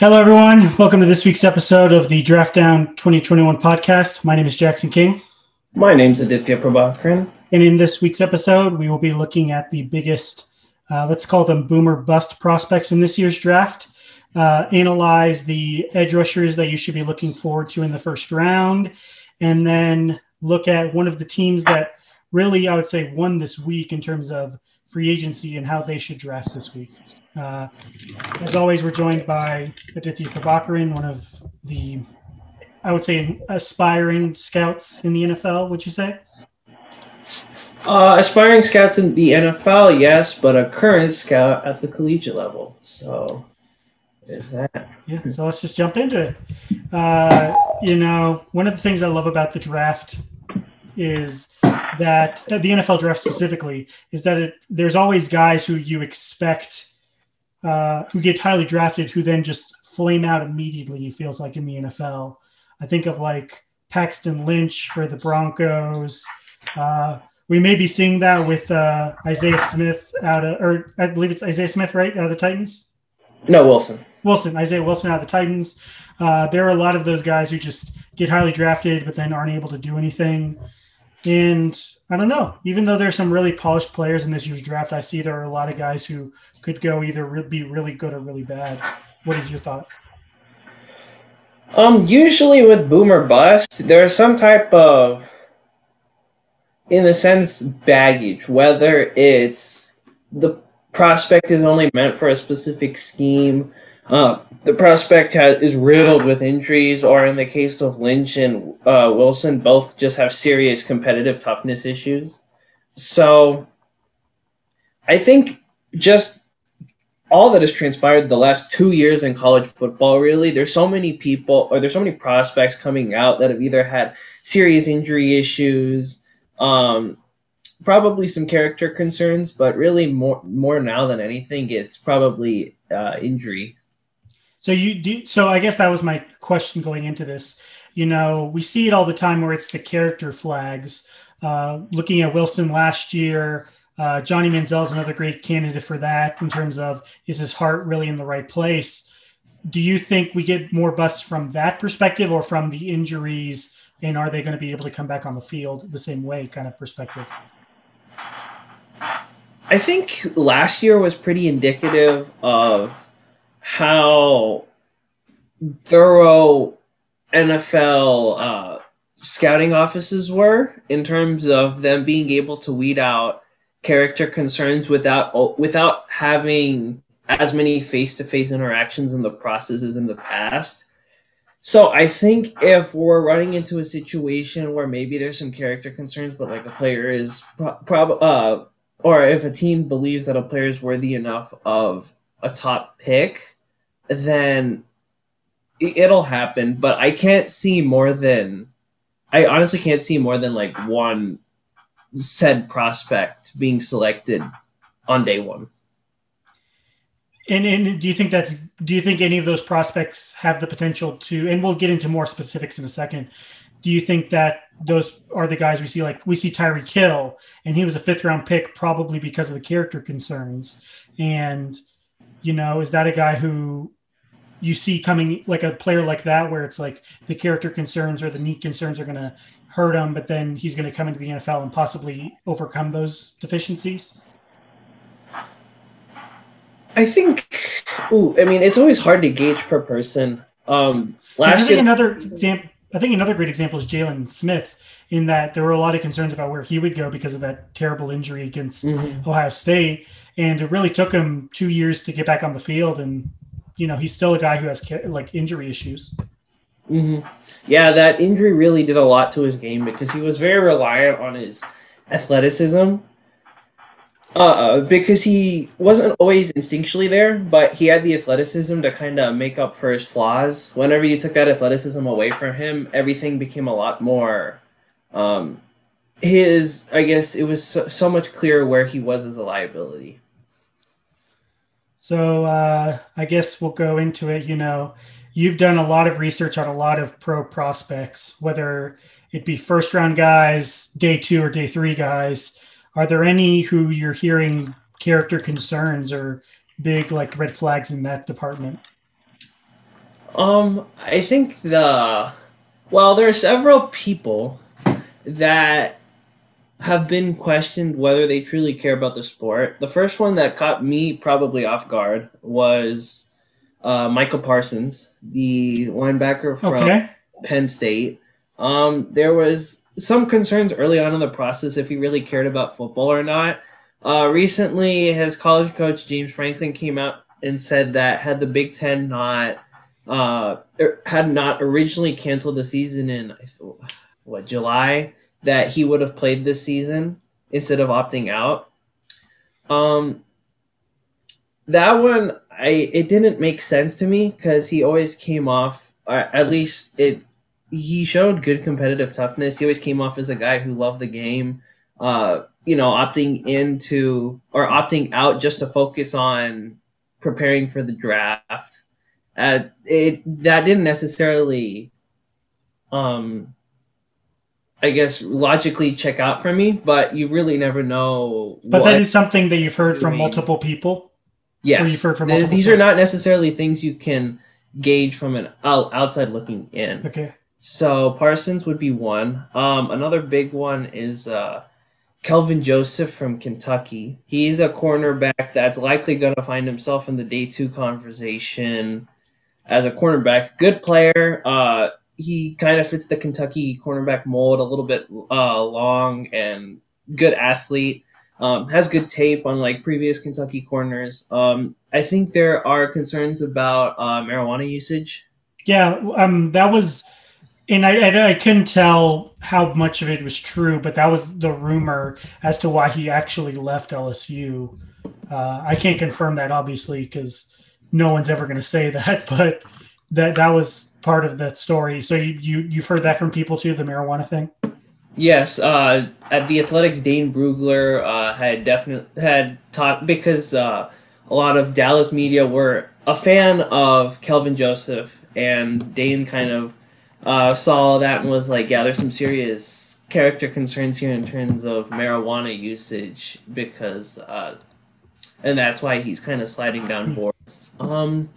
Hello, everyone. Welcome to this week's episode of the Draft Down 2021 podcast. My name is Jackson King. My name's Aditya Prabhakaran. And in this week's episode, we will be looking at the biggest, uh, let's call them boomer bust prospects in this year's draft, uh, analyze the edge rushers that you should be looking forward to in the first round, and then look at one of the teams that really, I would say, won this week in terms of free agency and how they should draft this week. Uh, as always, we're joined by Aditya Prabhakaran, one of the, I would say, aspiring scouts in the NFL. Would you say? Uh, aspiring scouts in the NFL, yes, but a current scout at the collegiate level. So, is that? Yeah. So let's just jump into it. Uh, you know, one of the things I love about the draft is that the NFL draft specifically is that it, there's always guys who you expect uh, who get highly drafted who then just flame out immediately. Feels like in the NFL. I think of like Paxton Lynch for the Broncos. Uh, we may be seeing that with uh, Isaiah Smith out of, or I believe it's Isaiah Smith, right, out of the Titans. No, Wilson. Wilson, Isaiah Wilson out of the Titans. Uh, there are a lot of those guys who just get highly drafted, but then aren't able to do anything. And I don't know. Even though there's some really polished players in this year's draft, I see there are a lot of guys who could go either re- be really good or really bad. What is your thought? Um, usually with boomer bust, there's some type of, in a sense, baggage. Whether it's the prospect is only meant for a specific scheme, uh, the prospect has, is riddled with injuries, or in the case of Lynch and uh, Wilson, both just have serious competitive toughness issues. So, I think just all that has transpired the last two years in college football, really, there's so many people, or there's so many prospects coming out that have either had serious injury issues, um, probably some character concerns, but really more more now than anything, it's probably uh, injury so you do. So I guess that was my question going into this. You know, we see it all the time where it's the character flags. Uh, looking at Wilson last year, uh, Johnny Manziel is another great candidate for that in terms of is his heart really in the right place? Do you think we get more busts from that perspective or from the injuries? And are they going to be able to come back on the field the same way, kind of perspective? I think last year was pretty indicative of how thorough NFL uh, scouting offices were in terms of them being able to weed out character concerns without without having as many face-to-face interactions in the process as in the past. So I think if we're running into a situation where maybe there's some character concerns, but like a player is prob uh, or if a team believes that a player is worthy enough of a top pick, then it'll happen. But I can't see more than I honestly can't see more than like one said prospect being selected on day one. And, and do you think that's do you think any of those prospects have the potential to and we'll get into more specifics in a second do you think that those are the guys we see like we see Tyreek Hill and he was a fifth round pick probably because of the character concerns and you know is that a guy who you see coming like a player like that where it's like the character concerns or the knee concerns are going to hurt him but then he's going to come into the NFL and possibly overcome those deficiencies? I think ooh, I mean it's always hard to gauge per person. Um last year another example I think another great example is Jaylon Smith in that there were a lot of concerns about where he would go because of that terrible injury against mm-hmm. Ohio State and it really took him 2 years to get back on the field and you know he's still a guy who has like injury issues. Mm-hmm. Yeah, that injury really did a lot to his game because he was very reliant on his athleticism. Uh, because he wasn't always instinctually there, but he had the athleticism to kind of make up for his flaws. Whenever you took that athleticism away from him, everything became a lot more. Um, his, I guess, it was so, so much clearer where he was as a liability. So uh, I guess we'll go into it. You know, you've done a lot of research on a lot of pro prospects, whether it be first round guys, day two or day three guys. Are there any who you're hearing character concerns or big like red flags in that department? Um, I think the well, there are several people that have been questioned whether they truly care about the sport. The first one that caught me probably off guard was uh, Micah Parsons, the linebacker from okay. Penn State. Um, there was some concerns early on in the process if he really cared about football or not. Uh, recently, his college coach James Franklin came out and said that had the Big Ten not uh, er, had not originally canceled the season in what July, that he would have played this season instead of opting out. Um, that one, I it didn't make sense to me because he always came off. At least it, he showed good competitive toughness. He always came off as a guy who loved the game. Uh, you know, opting into or opting out just to focus on preparing for the draft. Uh, it that didn't necessarily, um, I guess logically check out for me, but you really never know. But that is something that you've heard from multiple people. Yes, you've heard from these sources. are not necessarily things you can gauge from an outside looking in. Okay. So Parsons would be one. Um, another big one is uh, Kelvin Joseph from Kentucky. He's a cornerback that's likely going to find himself in the day two conversation as a cornerback. Good player. Uh, he kind of fits the Kentucky cornerback mold, a little bit uh, long and good athlete. Um, has good tape on like previous Kentucky corners. Um, I think there are concerns about uh, marijuana usage. Yeah, um, that was and I, I, I couldn't tell how much of it was true, but that was the rumor as to why he actually left LSU. Uh, I can't confirm that obviously because no one's ever going to say that, but that that was part of the story. So you, you you've heard that from people too, the marijuana thing. Yes, uh, at the Athletics, Dane Brugler uh, had definitely had talked because uh, a lot of Dallas media were a fan of Kelvin Joseph, and Dane kind of uh, saw that and was like, yeah, there's some serious character concerns here in terms of marijuana usage because, uh, and that's why he's kind of sliding down boards. Um,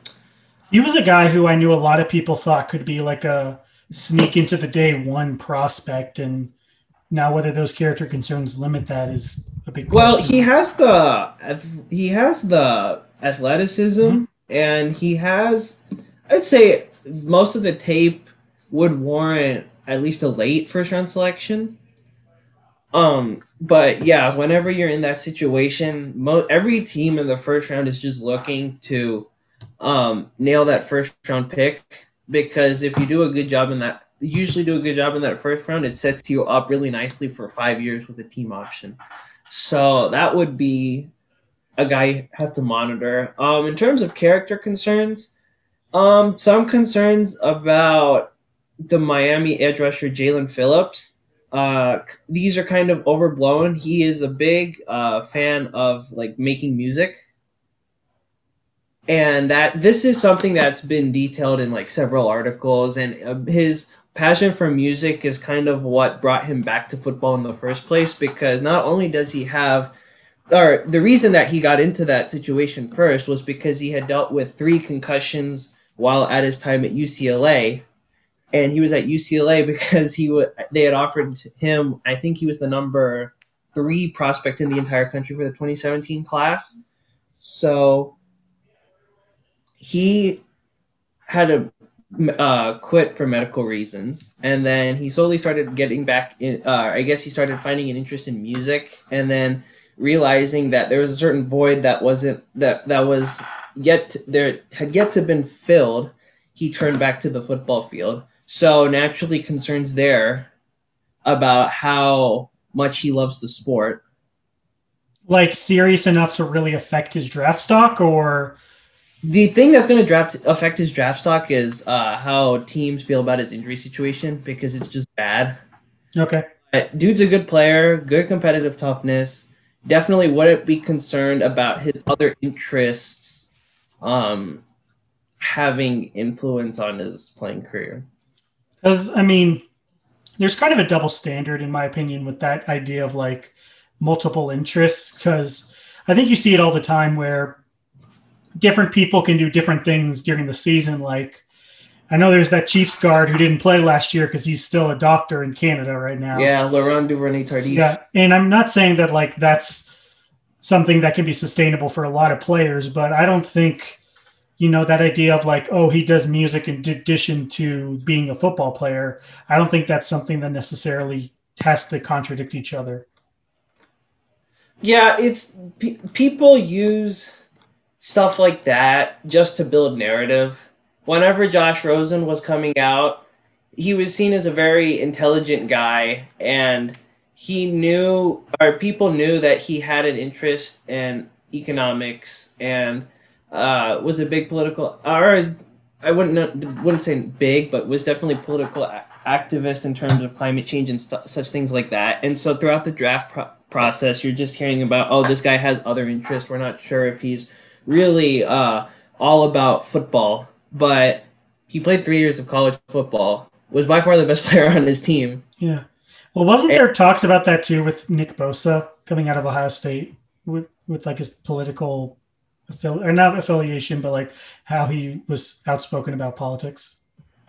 he was a guy who I knew a lot of people thought could be like a sneak into the day one prospect, and now whether those character concerns limit that is a big. Question. Well, he has the he has the athleticism, mm-hmm. and he has, I'd say, most of the tape would warrant at least a late first round selection. Um, but yeah, whenever you're in that situation, mo- every team in the first round is just looking to um, nail that first round pick because if you do a good job in that, usually do a good job in that first round, it sets you up really nicely for five years with a team option. So that would be a guy you have to monitor. Um, in terms of character concerns, um, some concerns about the Miami edge rusher Jaelan Phillips. Uh, these are kind of overblown. He is a big uh, fan of like making music, and that this is something that's been detailed in like several articles. And uh, his passion for music is kind of what brought him back to football in the first place. Because not only does he have or the reason that he got into that situation first was because he had dealt with three concussions while at his time at UCLA and he was at UCLA because he would they had offered him I think he was the number 3 prospect in the entire country for the 2017 class. So he had to uh, quit for medical reasons, and then he slowly started getting back in. Uh, I guess he started finding an interest in music, and then realizing that there was a certain void that wasn't that that was yet to, there had yet to been filled. He turned back to the football field, so naturally, concerns there about how much he loves the sport. Like serious enough to really affect his draft stock, or the thing that's going to draft affect his draft stock is uh, how teams feel about his injury situation because it's just bad. Okay. Dude's a good player, good competitive toughness. Definitely wouldn't be concerned about his other interests um, having influence on his playing career. Because I mean, there's kind of a double standard in my opinion with that idea of like multiple interests. Because I think you see it all the time where different people can do different things during the season. Like I know there's that Chiefs guard who didn't play last year because he's still a doctor in Canada right now. Yeah, Laurent Duvernay Tardif. Yeah, and I'm not saying that like that's something that can be sustainable for a lot of players, but I don't think you know that idea of like oh he does music in addition to being a football player. I don't think that's something that necessarily has to contradict each other. Yeah, it's pe- people use stuff like that just to build narrative. Whenever Josh Rosen was coming out, he was seen as a very intelligent guy and he knew or people knew that he had an interest in economics and uh, was a big political or I wouldn't wouldn't say big, but was definitely political a- activist in terms of climate change and st- such things like that. And so throughout the draft pro- process, you're just hearing about oh this guy has other interests. We're not sure if he's really uh, all about football, but he played three years of college football. Was by far the best player on his team. Yeah. Well, wasn't there talks about that too with Nick Bosa coming out of Ohio State with with like his political affili- or not affiliation, but like how he was outspoken about politics?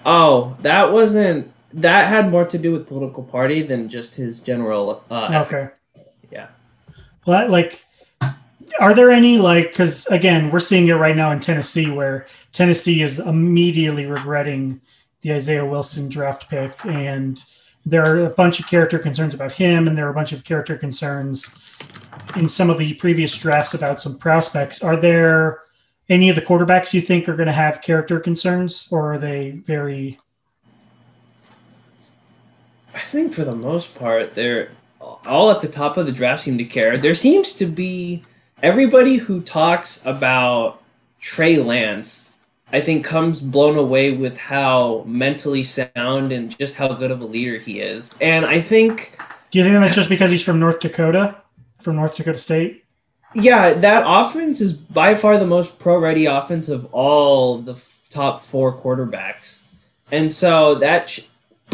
Oh, that wasn't. That had more to do with political party than just his general. Uh, effort. Okay. Yeah. Well, that, like, are there any like? Because again, we're seeing it right now in Tennessee, where Tennessee is immediately regretting the Isaiah Wilson draft pick, and there are a bunch of character concerns about him, and there are a bunch of character concerns in some of the previous drafts about some prospects. Are there any of the quarterbacks you think are going to have character concerns, or are they very? I think for the most part, they're all at the top of the draft seem to care. There seems to be everybody who talks about Trey Lance, I think, comes blown away with how mentally sound and just how good of a leader he is. And I think, Do you think that's just because he's from North Dakota, from North Dakota State? yeah, that offense is by far the most pro ready offense of all the f- top four quarterbacks. And so that, sh-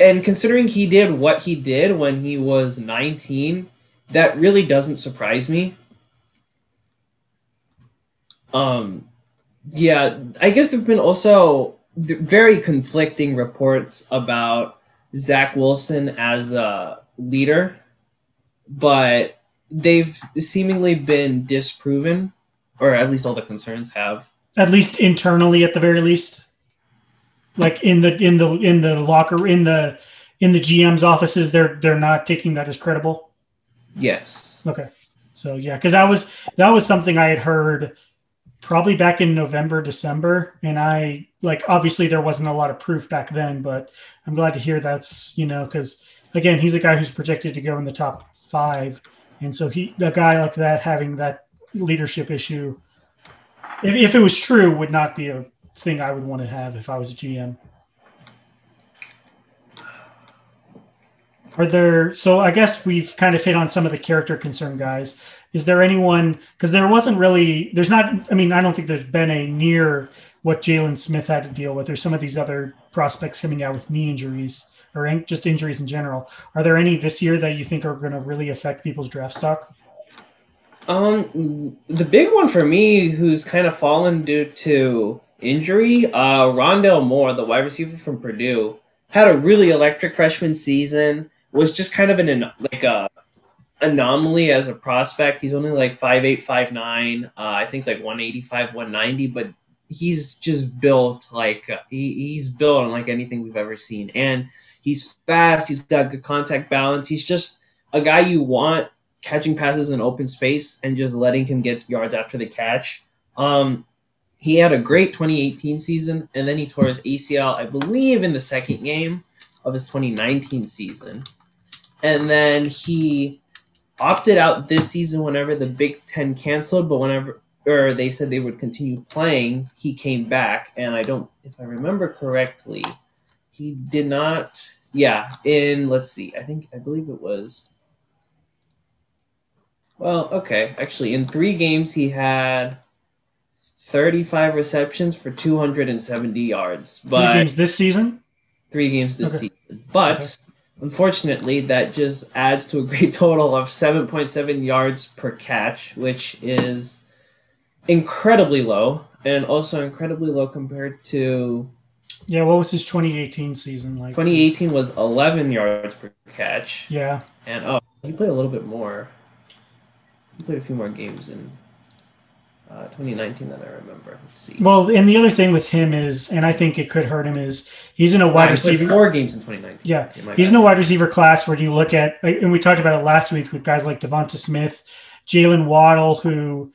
and considering he did what he did when he was 19, that really doesn't surprise me. Um, yeah, I guess there've been also very conflicting reports about Zach Wilson as a leader, but they've seemingly been disproven, or at least all the concerns have. At least internally, at the very least, like in the in the in the locker in the in the GM's offices, they're they're not taking that as credible. Yes. Okay. So yeah, because that was that was something I had heard probably back in November, December, and I like obviously there wasn't a lot of proof back then, but I'm glad to hear that's you know because again he's a guy who's projected to go in the top five, and so he a guy like that having that leadership issue, if, if it was true, would not be a thing I would want to have if I was a GM. Are there so I guess we've kind of hit on some of the character concern guys. Is there anyone because there wasn't really there's not I mean, I don't think there's been a near what Jaylon Smith had to deal with. or some of these other prospects coming out with knee injuries or in, just injuries in general. Are there any this year that you think are going to really affect people's draft stock? Um, the big one for me, who's kind of fallen due to injury, uh, Rondale Moore, the wide receiver from Purdue, had a really electric freshman season. Was just kind of an an- like a anomaly as a prospect. He's only like five eight, five nine. Uh, I think like one eighty five, one ninety, but he's just built like uh, he, he's built unlike anything we've ever seen, and he's fast. He's got good contact balance. He's just a guy you want catching passes in open space and just letting him get yards after the catch. Um, he had a great 2018 season, and then he tore his ACL, I believe, in the second game of his 2019 season. And then he opted out this season whenever the Big Ten canceled, but whenever or they said they would continue playing, he came back. And I don't, if I remember correctly, he did not. Yeah, in let's see, I think I believe it was well, okay. Actually, in three games, he had 35 receptions for 270 yards. Three But games this season? three games this Okay. season. But Okay. Unfortunately, that just adds to a great total of 7.7 yards per catch, which is incredibly low, and also incredibly low compared to Yeah, what was his 2018 season like? 2018 was 11 yards per catch. Yeah. And oh, he played a little bit more. He played a few more games in uh, 2019 that I remember. Let's see. Well, and the other thing with him is, and I think it could hurt him, is he's in a wide played receiver. four games in 2019. Yeah, He's in a wide receiver class where you look at, and we talked about it last week with guys like DeVonta Smith, Jaylen Waddle, who,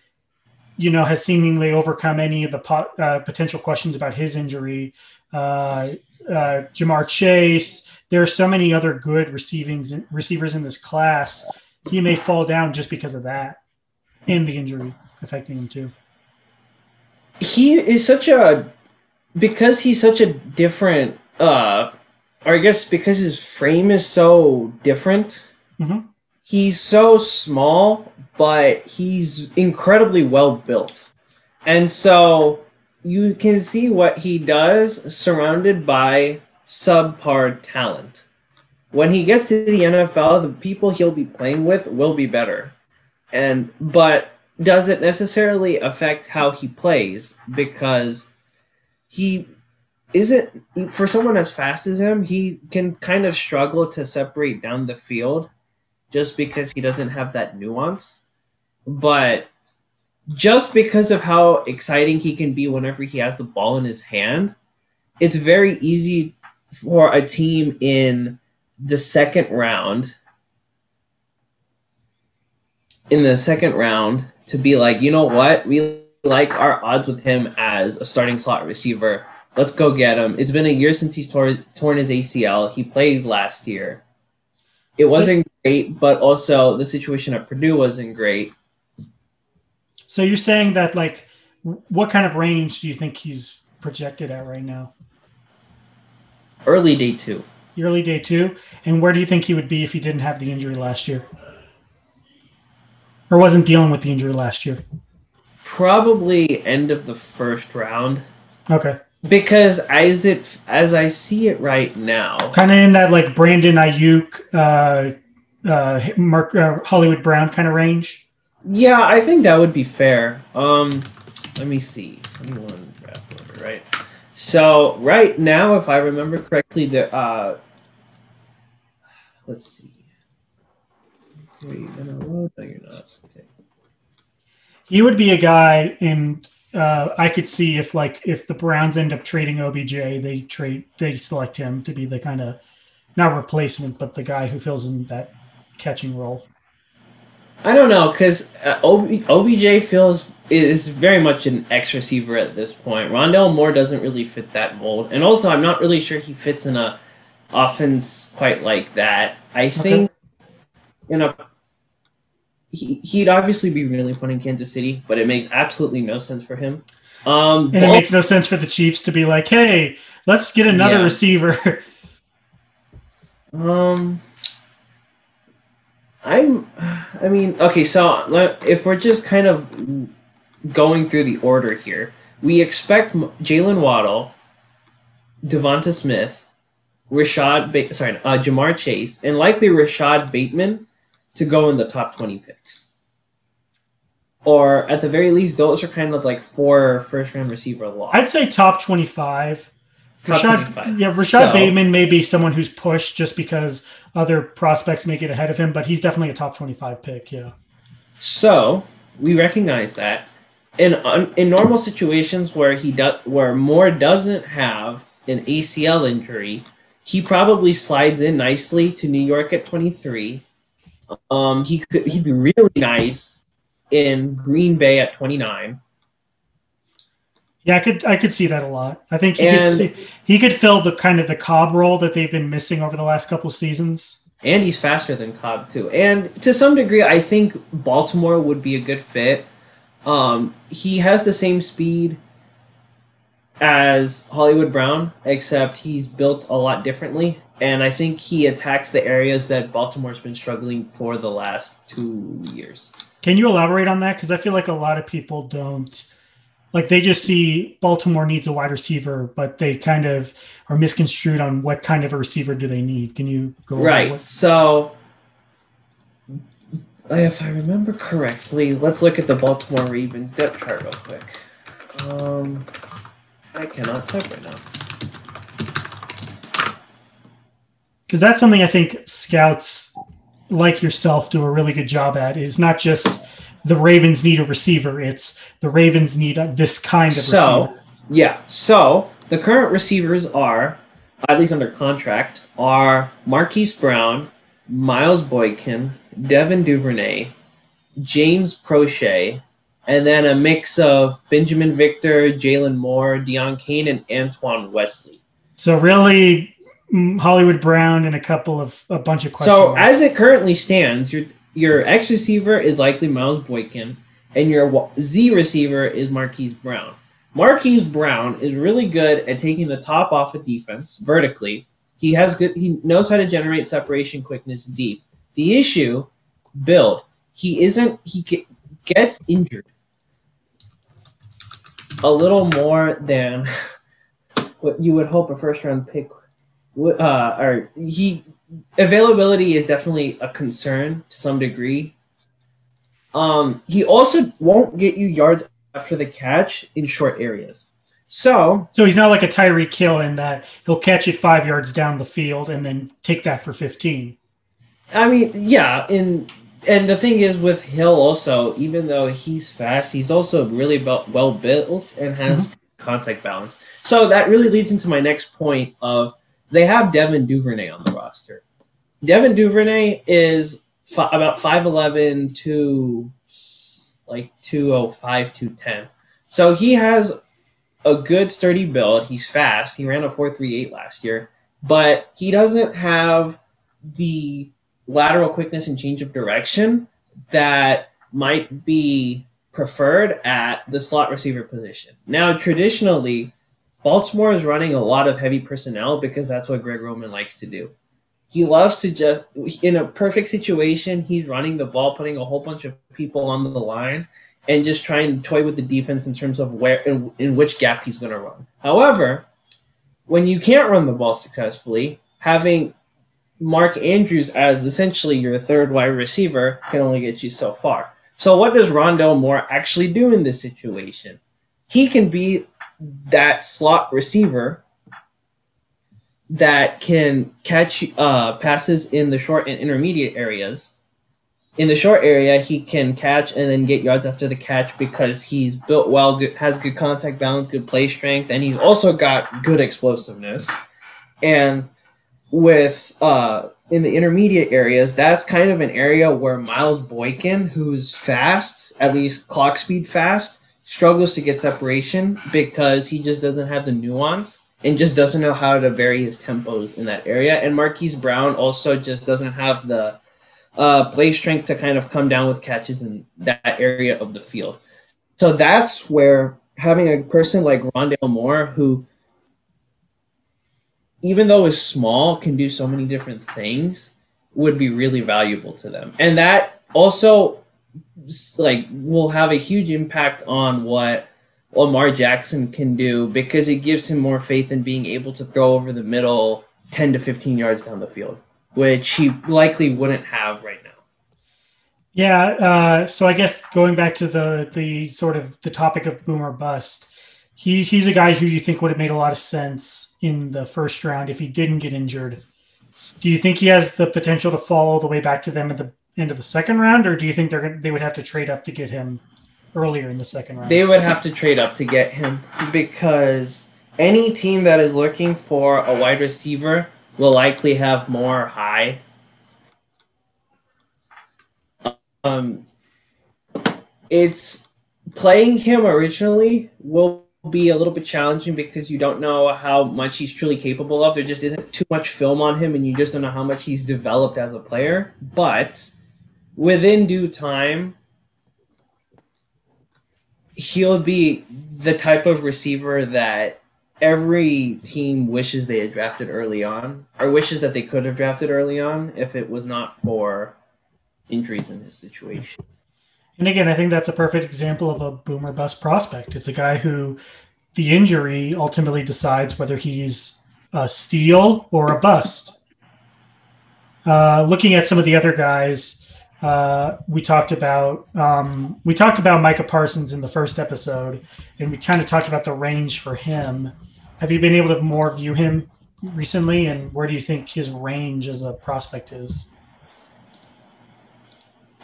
you know, has seemingly overcome any of the po- uh, potential questions about his injury. Uh, uh, Ja'Marr Chase. There are so many other good receiving receivers in this class. He may fall down just because of that and the injury affecting him too. he is such a because he's such a different uh or i guess because his frame is so different Mhm. he's so small but he's incredibly well built and so you can see what he does surrounded by subpar talent when he gets to the nfl the people he'll be playing with will be better and but does it necessarily affect how he plays because he isn't for someone as fast as him he can kind of struggle to separate down the field just because he doesn't have that nuance. But just because of how exciting he can be whenever he has the ball in his hand it's very easy for a team in the second round in the second round to be like, you know what, we like our odds with him as a starting slot receiver. Let's go get him. It's been a year since he's torn torn his ACL. He played last year. It wasn't great, but also the situation at Purdue wasn't great. So you're saying that like, what kind of range do you think he's projected at right now? Early day two. early day two, and where do you think he would be if he didn't have the injury last year, or wasn't dealing with the injury last year? Probably end of the first round. Okay, Because as it as I see it right now, kind of in that like Brandon Aiyuk, uh, uh, Mark uh, Hollywood Brown kind of range. Yeah, I think that would be fair. Um, let me see. 21 draft order, right? So right now, if I remember correctly, the uh, let's see. Are you gonna? No, you're not. Okay. He would be a guy, and uh, I could see if like if the Browns end up trading OBJ, they trade they select him to be the kind of not replacement, but the guy who fills in that catching role. I don't know because uh, OB, OBJ feels is very much an X receiver at this point. Rondale Moore doesn't really fit that mold, and also I'm not really sure he fits in a offense quite like that. I think in a he, he'd obviously be really fun in Kansas City, but it makes absolutely no sense for him. Um, And it makes no sense for the Chiefs to be like, "Hey, let's get another Yeah. receiver." Um, I'm. I mean, okay. So if we're just kind of going through the order here, we expect Jaylen Waddle, DeVonta Smith, Rashod. Ba- sorry, uh, Ja'Marr Chase, and likely Rashod Bateman to go in the top twenty picks. Or at the very least, those are kind of like four first round receiver locks. I'd say top twenty-five. Top Rashod, 25. yeah, Rashod So- Bateman may be someone who's pushed just because other prospects make it ahead of him, but he's definitely a top twenty-five pick. Yeah. So we recognize that in in normal situations where he does where Moore doesn't have an ACL injury, he probably slides in nicely to New York at twenty three. Um, he could he'd be really nice in Green Bay at twenty nine. Yeah, I could I could see that a lot. I think he And- could see, he could fill the kind of the Cobb role that they've been missing over the last couple seasons. And he's faster than Cobb too. And to some degree, I think Baltimore would be a good fit. Um, he has the same speed as Hollywood Brown, except he's built a lot differently. And I think he attacks the areas that Baltimore's been struggling for the last two years. Can you elaborate on that? Because I feel like a lot of people don't like they just see Baltimore needs a wide receiver, but they kind of are misconstrued on what kind of a receiver do they need. Can you go Right. So, if I remember correctly, let's look at the Baltimore Ravens depth chart real quick. Um, I cannot type right now. Because that's something I think scouts like yourself do a really good job at. Is not just the Ravens need a receiver; it's the Ravens need a, this kind of So, receiver. yeah. So the current receivers are, at least under contract, are Marquise Brown, Miles Boykin, Devin Duvernay, James Proche, and then a mix of Binjimen Victor, Jalen Moore, Deon Cain, and Antoine Wesley. So really, Hollywood Brown and a couple of a bunch of questions. So as it currently stands, your your X receiver is likely Miles Boykin, and your Z receiver is Marquise Brown. Marquise Brown is really good at taking the top off of defense vertically. He has good. He knows how to generate separation quickness deep. The issue, build. He isn't. He gets injured a little more than what you would hope a first round pick. Uh, or he availability is definitely a concern to some degree. Um, he also won't get you yards after the catch in short areas. So So he's not like a Tyreek Hill in that he'll catch it five yards down the field and then take that for 15. I mean, yeah, and and the thing is with Hill also, even though he's fast, he's also really well, well built and has contact balance. So that really leads into my next point of they have Devin Duvernay on the roster. Devin Duvernay is about 5'11 to like 205, 210. So he has a good sturdy build. He's fast. He ran a 438 last year, but he doesn't have the lateral quickness and change of direction that might be preferred at the slot receiver position. Now, traditionally, Baltimore is running a lot of heavy personnel because that's what Greg Roman likes to do. He loves to just, in a perfect situation, he's running the ball, putting a whole bunch of people on the line, and just trying to toy with the defense in terms of where, in, in which gap he's going to run. However, when you can't run the ball successfully, having Mark Andrews as essentially your third wide receiver can only get you so far. So what does Rondale Moore actually do in this situation? He can be that slot receiver that can catch uh, passes in the short and intermediate areas. In the short area, he can catch and then get yards after the catch because he's built well, good, has good contact balance, good play strength, and he's also got good explosiveness. And with uh in the intermediate areas, that's kind of an area where Miles Boykin, who's fast, at least clock speed fast, struggles to get separation because he just doesn't have the nuance and just doesn't know how to vary his tempos in that area. And Marquise Brown also just doesn't have the uh, play strength to kind of come down with catches in that area of the field. So that's where having a person like Rondale Moore, who even though is small, can do so many different things, would be really valuable to them. And that also like will have a huge impact on what Lamar Jackson can do because it gives him more faith in being able to throw over the middle 10 to 15 yards down the field, which he likely wouldn't have right now. Yeah. Uh, so I guess going back to the the sort of the topic of boomer bust, he's he's a guy who you think would have made a lot of sense in the first round if he didn't get injured. Do you think he has the potential to fall all the way back to them at the of the second round, or do you think they're they would have to trade up to get him earlier in the second round? They would have to trade up to get him because any team that is looking for a wide receiver will likely have more high. Um, it's playing him originally will be a little bit challenging because you don't know how much he's truly capable of. There just isn't too much film on him, and you just don't know how much he's developed as a player. But within due time, he'll be the type of receiver that every team wishes they had drafted early on, or wishes that they could have drafted early on if it was not for injuries in his situation. And again, I think that's a perfect example of a boomer bust prospect. It's a guy who the injury ultimately decides whether he's a steal or a bust. Uh, looking at some of the other guys, uh, we talked about um, we talked about Micah Parsons in the first episode, and we kind of talked about the range for him. Have you been able to more view him recently, and where do you think his range as a prospect is?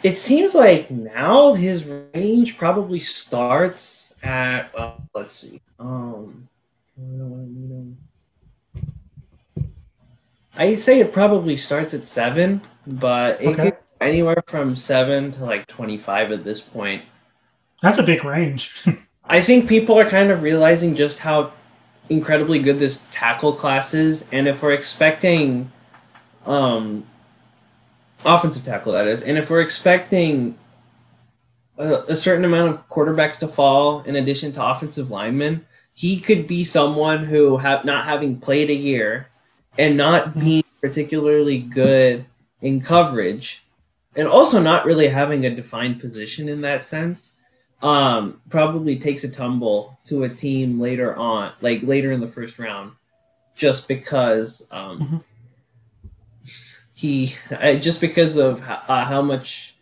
It seems like now his range probably starts at uh, let's see. Um, I say it probably starts at seven, but it Okay. Anywhere from seven to like twenty-five at this point. That's a big range. I think people are kind of realizing just how incredibly good this tackle class is, and if we're expecting, um, offensive tackle that is, and if we're expecting a, a certain amount of quarterbacks to fall in addition to offensive linemen, he could be someone who have not having played a year and not being particularly good in coverage, and also not really having a defined position in that sense um, probably takes a tumble to a team later on, like later in the first round, just because um, he, uh, just because of ho- uh, how much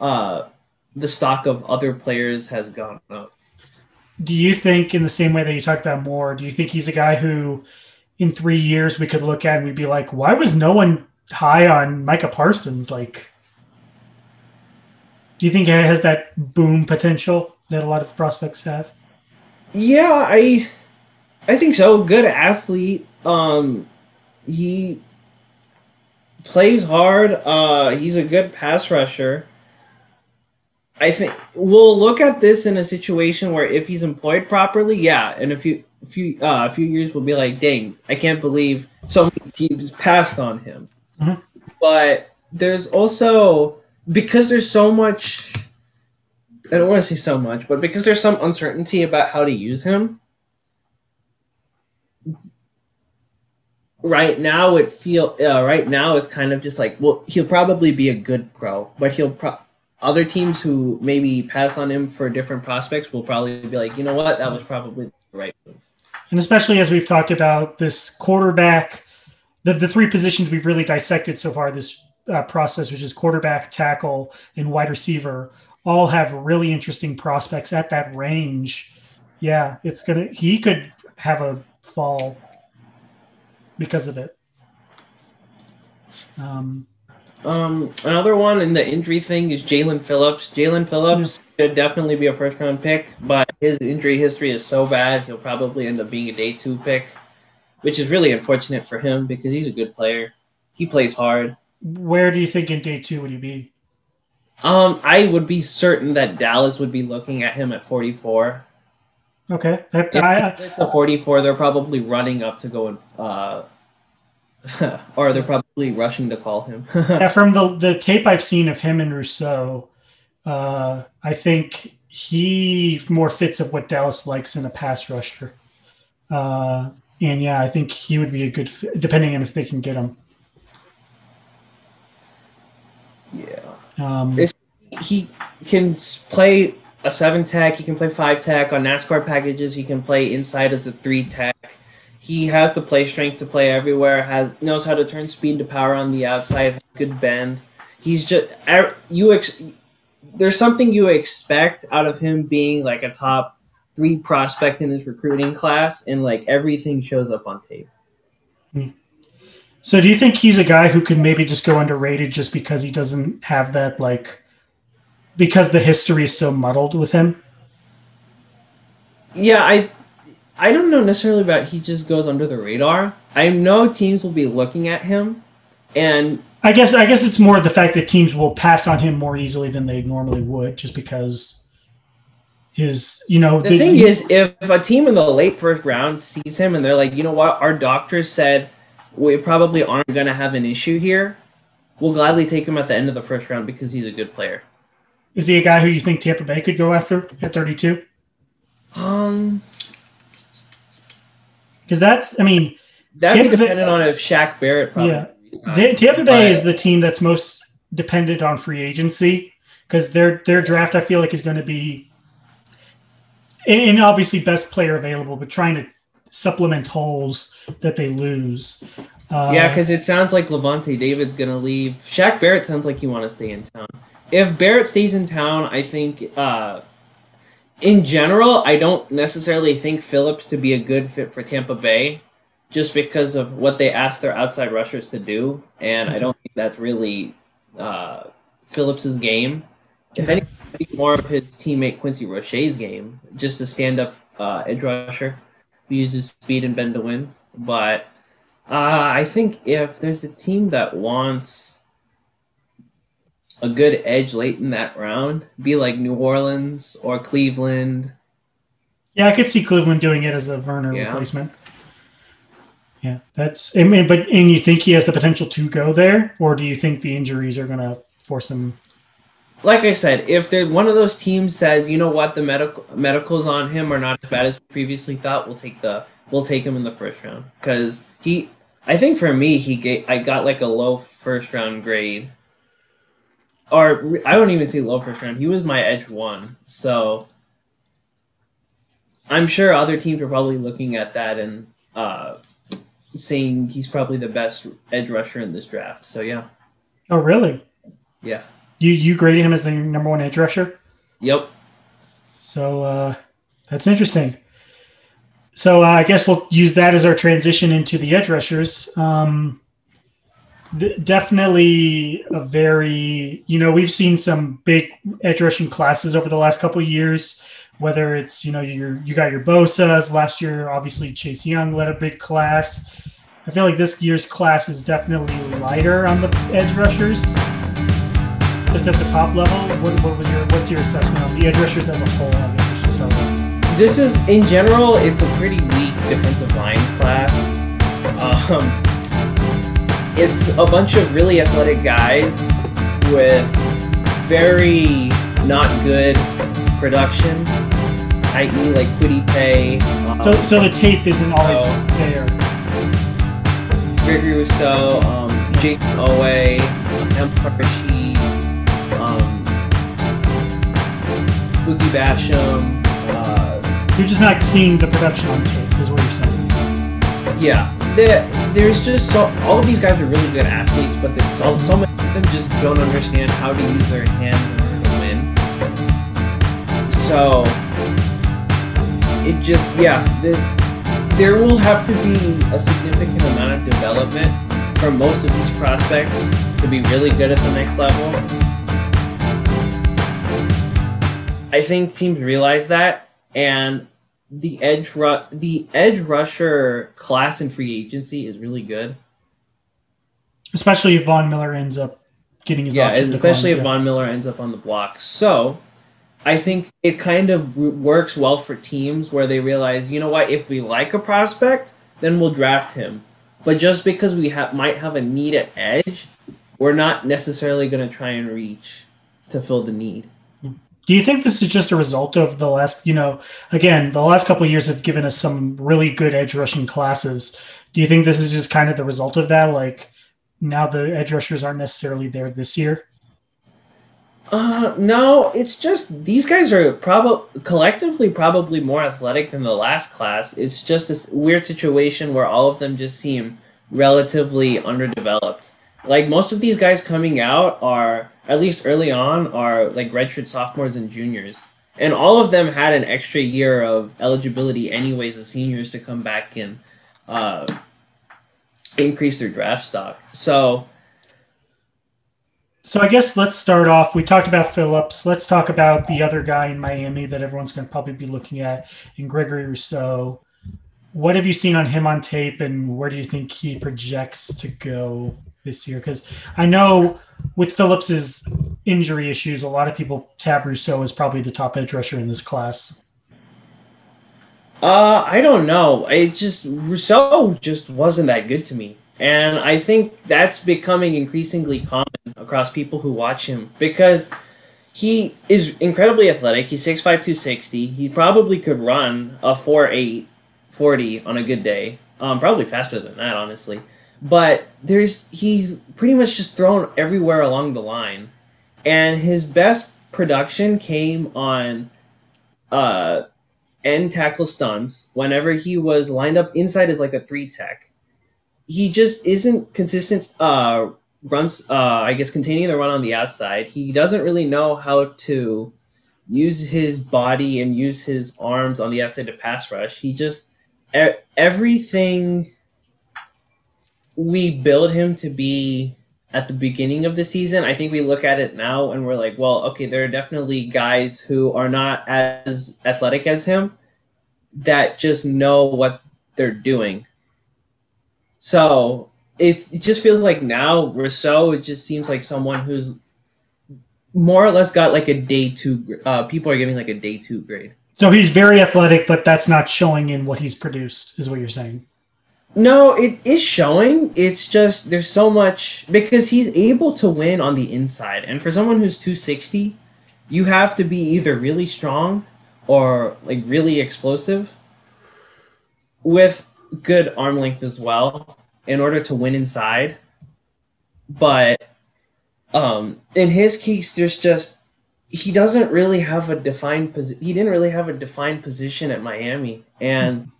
uh, the stock of other players has gone up. do you think, in the same way that you talked about Moore, do you think he's a guy who, in three years, we could look at and we'd be like, why was no one high on Micah Parsons? Like, do you think he has that boom potential that a lot of prospects have? Yeah, I, I think so. Good athlete. Um, he plays hard. Uh, he's a good pass rusher. I think we'll look at this in a situation where if he's employed properly, yeah, in a few few uh, a few years we'll be like, dang, I can't believe so many teams passed on him. Mhm. But there's also because there's so much. I don't want to say so much, but because there's some uncertainty about how to use him. Right now, it feel uh, right now it's kind of just like well, he'll probably be a good pro, but he'll pro- other teams who maybe pass on him for different prospects will probably be like, you know what, that was probably the right move. And especially as we've talked about this quarterback, the, the three positions we've really dissected so far this uh, process, which is quarterback, tackle, and wide receiver, all have really interesting prospects at that range. Yeah, it's gonna. He could have a fall because of it. Um, Um, another one in the injury thing is Jaelan Phillips. Jaelan Phillips should definitely be a first round pick, but his injury history is so bad he'll probably end up being a day two pick, which is really unfortunate for him because he's a good player. He plays hard. Where do you think in day two would he be? Um, I would be certain that Dallas would be looking at him at 44. Okay, I, it's a 44, they're probably running up to go and, uh, or they're probably rushing to call him. yeah, from the the tape I've seen of him and Rousseau, uh, I think he more fits of what Dallas likes in a pass rusher. Uh, and yeah, I think he would be a good fit, depending on if they can get him. Yeah. Um, It's- he can play a seven tech. He can play five tech on NASCAR packages. He can play inside as a three tech. He has the play strength to play everywhere. Has knows how to turn speed to power on the outside. Good bend. He's just you. Ex- there's something you expect out of him being like a top three prospect in his recruiting class, and like everything shows up on tape. So do you think he's a guy who could maybe just go underrated just because he doesn't have that like because the history is so muddled with him? Yeah, I I don't know necessarily about he just goes under the radar. I know teams will be looking at him and I guess I guess it's more the fact that teams will pass on him more easily than they normally would, just because his you know the thing is if a team in the late first round sees him and they're like, "You know what? Our doctors said we probably aren't going to have an issue here." We'll gladly take him at the end of the first round because he's a good player. is he a guy who you think Tampa Bay could go after at 32? Um, Because that's I mean that'd be Tampa Bay- dependent on if Shaq Barrett probably. Yeah. Tampa Bay is the team that's most dependent on free agency because their their draft I feel like is going to be and obviously best player available, but trying to supplement holes that they lose. Uh, Yeah, because it sounds like Lavonte David's gonna leave. Shaq Barrett sounds like you want to stay in town. If Barrett stays in town, I think, uh, in general, I don't necessarily think Phillips to be a good fit for Tampa Bay, just because of what they ask their outside rushers to do, and I don't think that's really uh, Phillips's game. If anything, more of his teammate Quincy Roche's game, just a stand-up uh, edge rusher uses speed and bend to win. But uh, I think if there's a team that wants a good edge late in that round, be like New Orleans or Cleveland. Yeah, I could see Cleveland doing it as a Vernon Yeah. replacement. Yeah, that's. I mean, but and you think he has the potential to go there, or do you think the injuries are going to force him? Like I said, if there one of those teams says, you know what, the medical medicals on him are not as bad as previously thought, we'll take the we'll take him in the first round because he. I think for me, he ga I got like a low first round grade, or I don't even see low first round. He was my edge one, so I'm sure other teams are probably looking at that and uh, saying he's probably the best edge rusher in this draft. So yeah, Oh, really? yeah, You you graded him as the number one edge rusher? yep. So uh, that's interesting. So uh, I guess we'll use that as our transition into the edge rushers. Um, th- definitely a very, you know, we've seen some big edge rushing classes over the last couple of years. Whether it's you know your you got your Bosa's last year, obviously Chase Young led a big class. I feel like this year's class is definitely lighter on the edge rushers. Just at the top level, what, what was your what's your assessment of the edge rushers as a whole? I guess we should start. This is, in general, it's a pretty weak defensive line class. Um, it's a bunch of really athletic guys with very not good production, i.e., like Kwity Paye, um, So, so the tape isn't always Oh. there. Gregory Rousseau, um, Jayson Oweh, Empire Boogie Basham. Uh, You're just not seeing the production on tape, is what you're saying. Yeah, there, there's just so all of these guys are really good athletes, but there's so, so many of them just don't understand how to use their hands in order to win. So it just yeah, this there will have to be a significant amount of development for most of these prospects to be really good at the next level. I think teams realize that, and the edge ru- the edge rusher class in free agency is really good. Especially if Von Miller ends up getting his yeah, especially if Von Miller ends up on the block. So, I think it kind of works well for teams where they realize, you know what, if we like a prospect, then we'll draft him. But just because we ha- might have a need at edge, we're not necessarily going to try and reach to fill the need. Do you think this is just a result of the last, you know, again, the last couple of years have given us some really good edge rushing classes. Do you think this is just kind of the result of that? Like now the edge rushers aren't necessarily there this year? Uh, no, it's just these guys are probably collectively probably more athletic than the last class. It's just this weird situation where all of them just seem relatively underdeveloped. Like most of these guys coming out are at least early on are like redshirt sophomores and juniors. And all of them had an extra year of eligibility anyways as seniors to come back and uh increase their draft stock. So So I guess let's start off. We talked about Phillips. Let's talk about the other guy in Miami that everyone's going to probably be looking at in Gregory Rousseau. What have you seen on him on tape, and where do you think he projects to go this year? Because I know with Phillips's injury issues, a lot of people tab Rousseau as probably the top edge rusher in this class. Uh, I don't know. It just Rousseau just wasn't that good to me, and I think that's becoming increasingly common across people who watch him because he is incredibly athletic. He's 6'5", 260. He probably could run a 4'8", 40 on a good day. Um, probably faster than that, honestly. But there's he's pretty much just thrown everywhere along the line, and his best production came on uh end tackle stunts whenever he was lined up inside as like a three tech. He just isn't consistent. Uh, runs. Uh, I guess containing the run on the outside. He doesn't really know how to use his body and use his arms on the outside to pass rush. He just everything we build him to be at the beginning of the season. I think we look at it now and we're like, well, okay, there are definitely guys who are not as athletic as him that just know what they're doing. So it's, it just feels like now Rousseau, it just seems like someone who's more or less got like a day two. Uh, people are giving like a day two grade. So he's very athletic, but that's not showing in what he's produced, is what you're saying. No, it is showing. It's just there's so much because he's able to win on the inside, and for someone who's 260, you have to be either really strong or like really explosive with good arm length as well in order to win inside. But um, in his case, there's just he doesn't really have a defined position. He didn't really have a defined position at Miami, and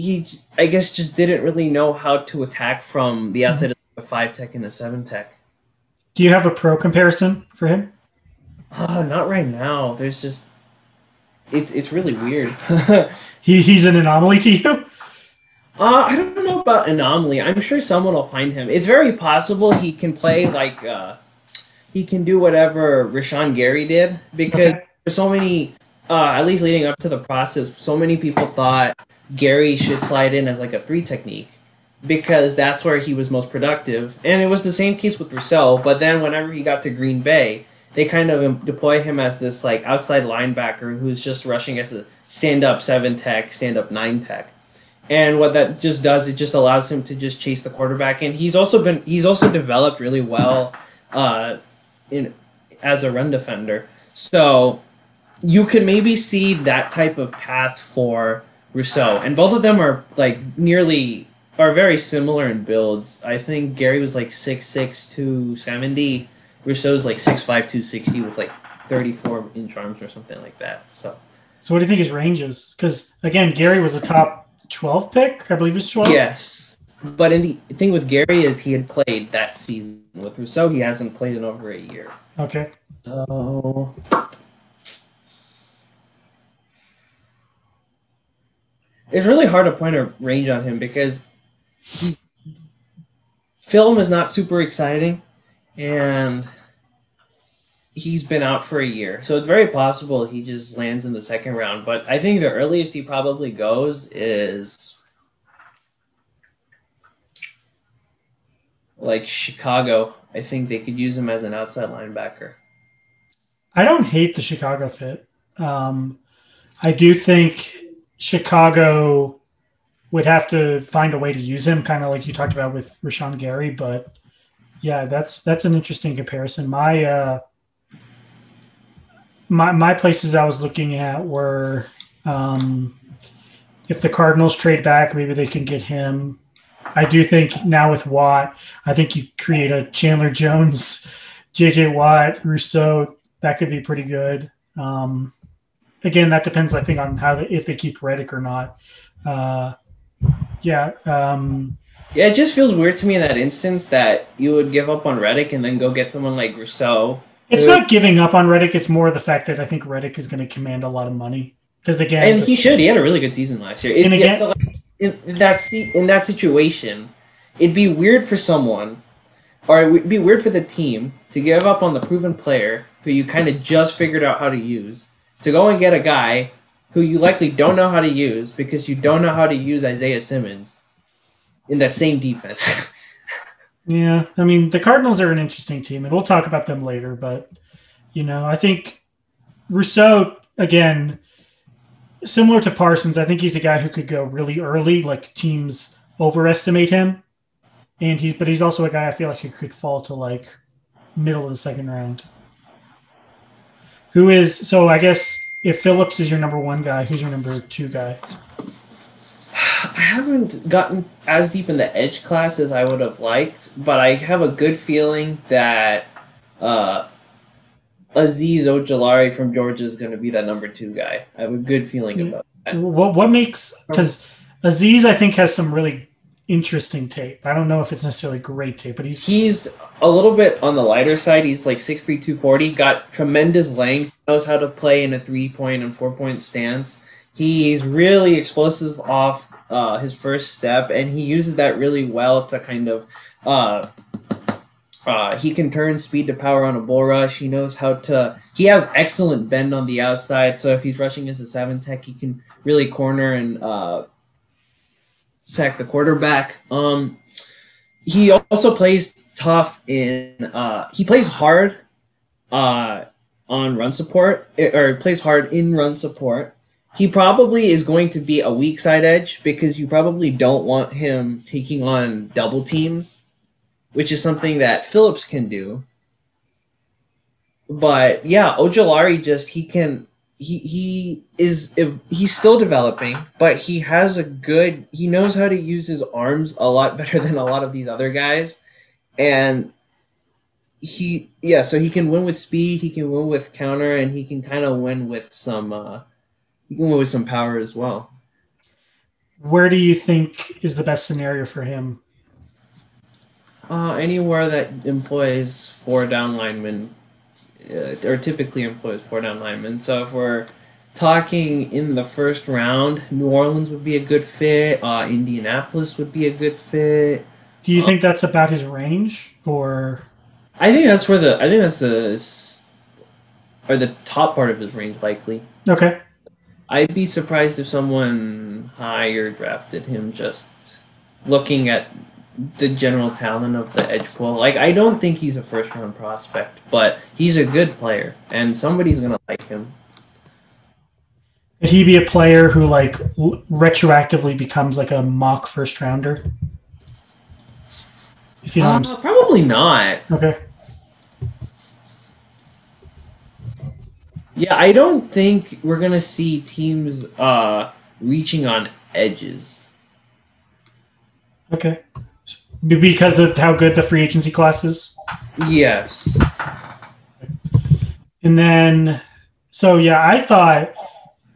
he, I guess, just didn't really know how to attack from the outside mm-hmm. of a five tech and a seven tech. Do you have a pro comparison for him? Uh, not right now. There's just it's it's really weird. he he's an anomaly to you. Uh, I don't know about anomaly. I'm sure someone will find him. It's very possible he can play like uh, he can do whatever Rashan Gary did because okay. there's so many. Uh, at least leading up to the process, so many people thought Gary should slide in as like a three technique because that's where he was most productive. And it was the same case with Rousseau. But then whenever he got to Green Bay, they kind of deploy him as this like outside linebacker who's just rushing as a stand up seven tech, stand up nine tech. And what that just does, it just allows him to just chase the quarterback. And he's also been he's also developed really well uh, in as a run defender. So you could maybe see that type of path for Rousseau, and both of them are like nearly are very similar in builds. I think Gary was like six six two seventy. Rousseau's like six five two sixty with like thirty four inch arms or something like that. So. So what do you think his range is? Because again, Gary was a top 12 pick, I believe it's 12. Yes. But in the thing with Gary is he had played that season. With Rousseau, he hasn't played in over a year. Okay. So it's really hard to point a range on him because film is not super exciting and he's been out for a year. So it's very possible he just lands in the second round. But I think the earliest he probably goes is like Chicago. I think they could use him as an outside linebacker. I don't hate the Chicago fit. Um, I do think Chicago would have to find a way to use him, kind of like you talked about with Rashan Gary. But yeah, that's that's an interesting comparison. My uh, my my places I was looking at were um, if the Cardinals trade back, maybe they can get him. I do think now with Watt, I think you create a Chandler Jones, JJ Watt, Rousseau. That could be pretty good. Um, again, that depends, I think, on how they, if they keep Reddick or not. Uh, yeah. Um, yeah, it just feels weird to me in that instance that you would give up on Reddick and then go get someone like Rousseau it's not giving up on Reddick. It's more the fact that I think Reddick is going to command a lot of money. Because again, and he should. He had a really good season last year. It, and again, so like, in, in that in that situation, it'd be weird for someone, or it'd be weird for the team to give up on the proven player who you kind of just figured out how to use to go and get a guy who you likely don't know how to use because you don't know how to use Isaiah Simmons in that same defense. Yeah, I mean the Cardinals are an interesting team, and we'll talk about them later. But you know, I think Rousseau again, similar to Parsons, I think he's a guy who could go really early. Like teams overestimate him, and he's but he's also a guy I feel like he could fall to like middle of the second round. Who is so? I guess if Phillips is your number one guy, who's your number two guy? I haven't gotten as deep in the edge class as I would have liked, but I have a good feeling that uh, Azeez Ojulari from Georgia is going to be that number two guy. I have a good feeling about that. What what makes because Azeez I think has some really interesting tape. I don't know if it's necessarily great tape, but he's he's a little bit on the lighter side. He's like 6'3", 240, got tremendous length, knows how to play in a three point and four point stance. He's really explosive off uh, his first step, and he uses that really well to kind of. Uh, uh, he can turn speed to power on a bull rush. He knows how to. He has excellent bend on the outside. So if he's rushing as a seven tech, he can really corner and uh, sack the quarterback. Um, he also plays tough in. Uh, he plays hard uh, on run support, eh, or plays hard in run support. He probably is going to be a weak side edge because you probably don't want him taking on double teams which is something that Phillips can do. But yeah, Ojulari just he can he he is he's still developing, but he has a good he knows how to use his arms a lot better than a lot of these other guys, and he yeah so he can win with speed, he can win with counter, and he can kind of win with some uh, he can win with some power as well. Where do you think is the best scenario for him uh, anywhere that employs four down linemen, uh, or typically employs four down linemen. So if we're talking in the first round, New Orleans would be a good fit. Uh, Indianapolis would be a good fit. Do you uh, think that's about his range, or? I think that's where the I think that's the or the top part of his range likely. Okay. I'd be surprised if someone higher drafted him just looking at the general talent of the edge pool. Like I don't think he's a first round prospect, but he's a good player, and somebody's gonna like him. Could he be a player who like retroactively becomes like a mock first rounder? If you know, uh, probably not. Okay. Yeah, I don't think we're gonna see teams uh, reaching on edges. Okay because of how good the free agency class is. Yes. And then, so yeah, I thought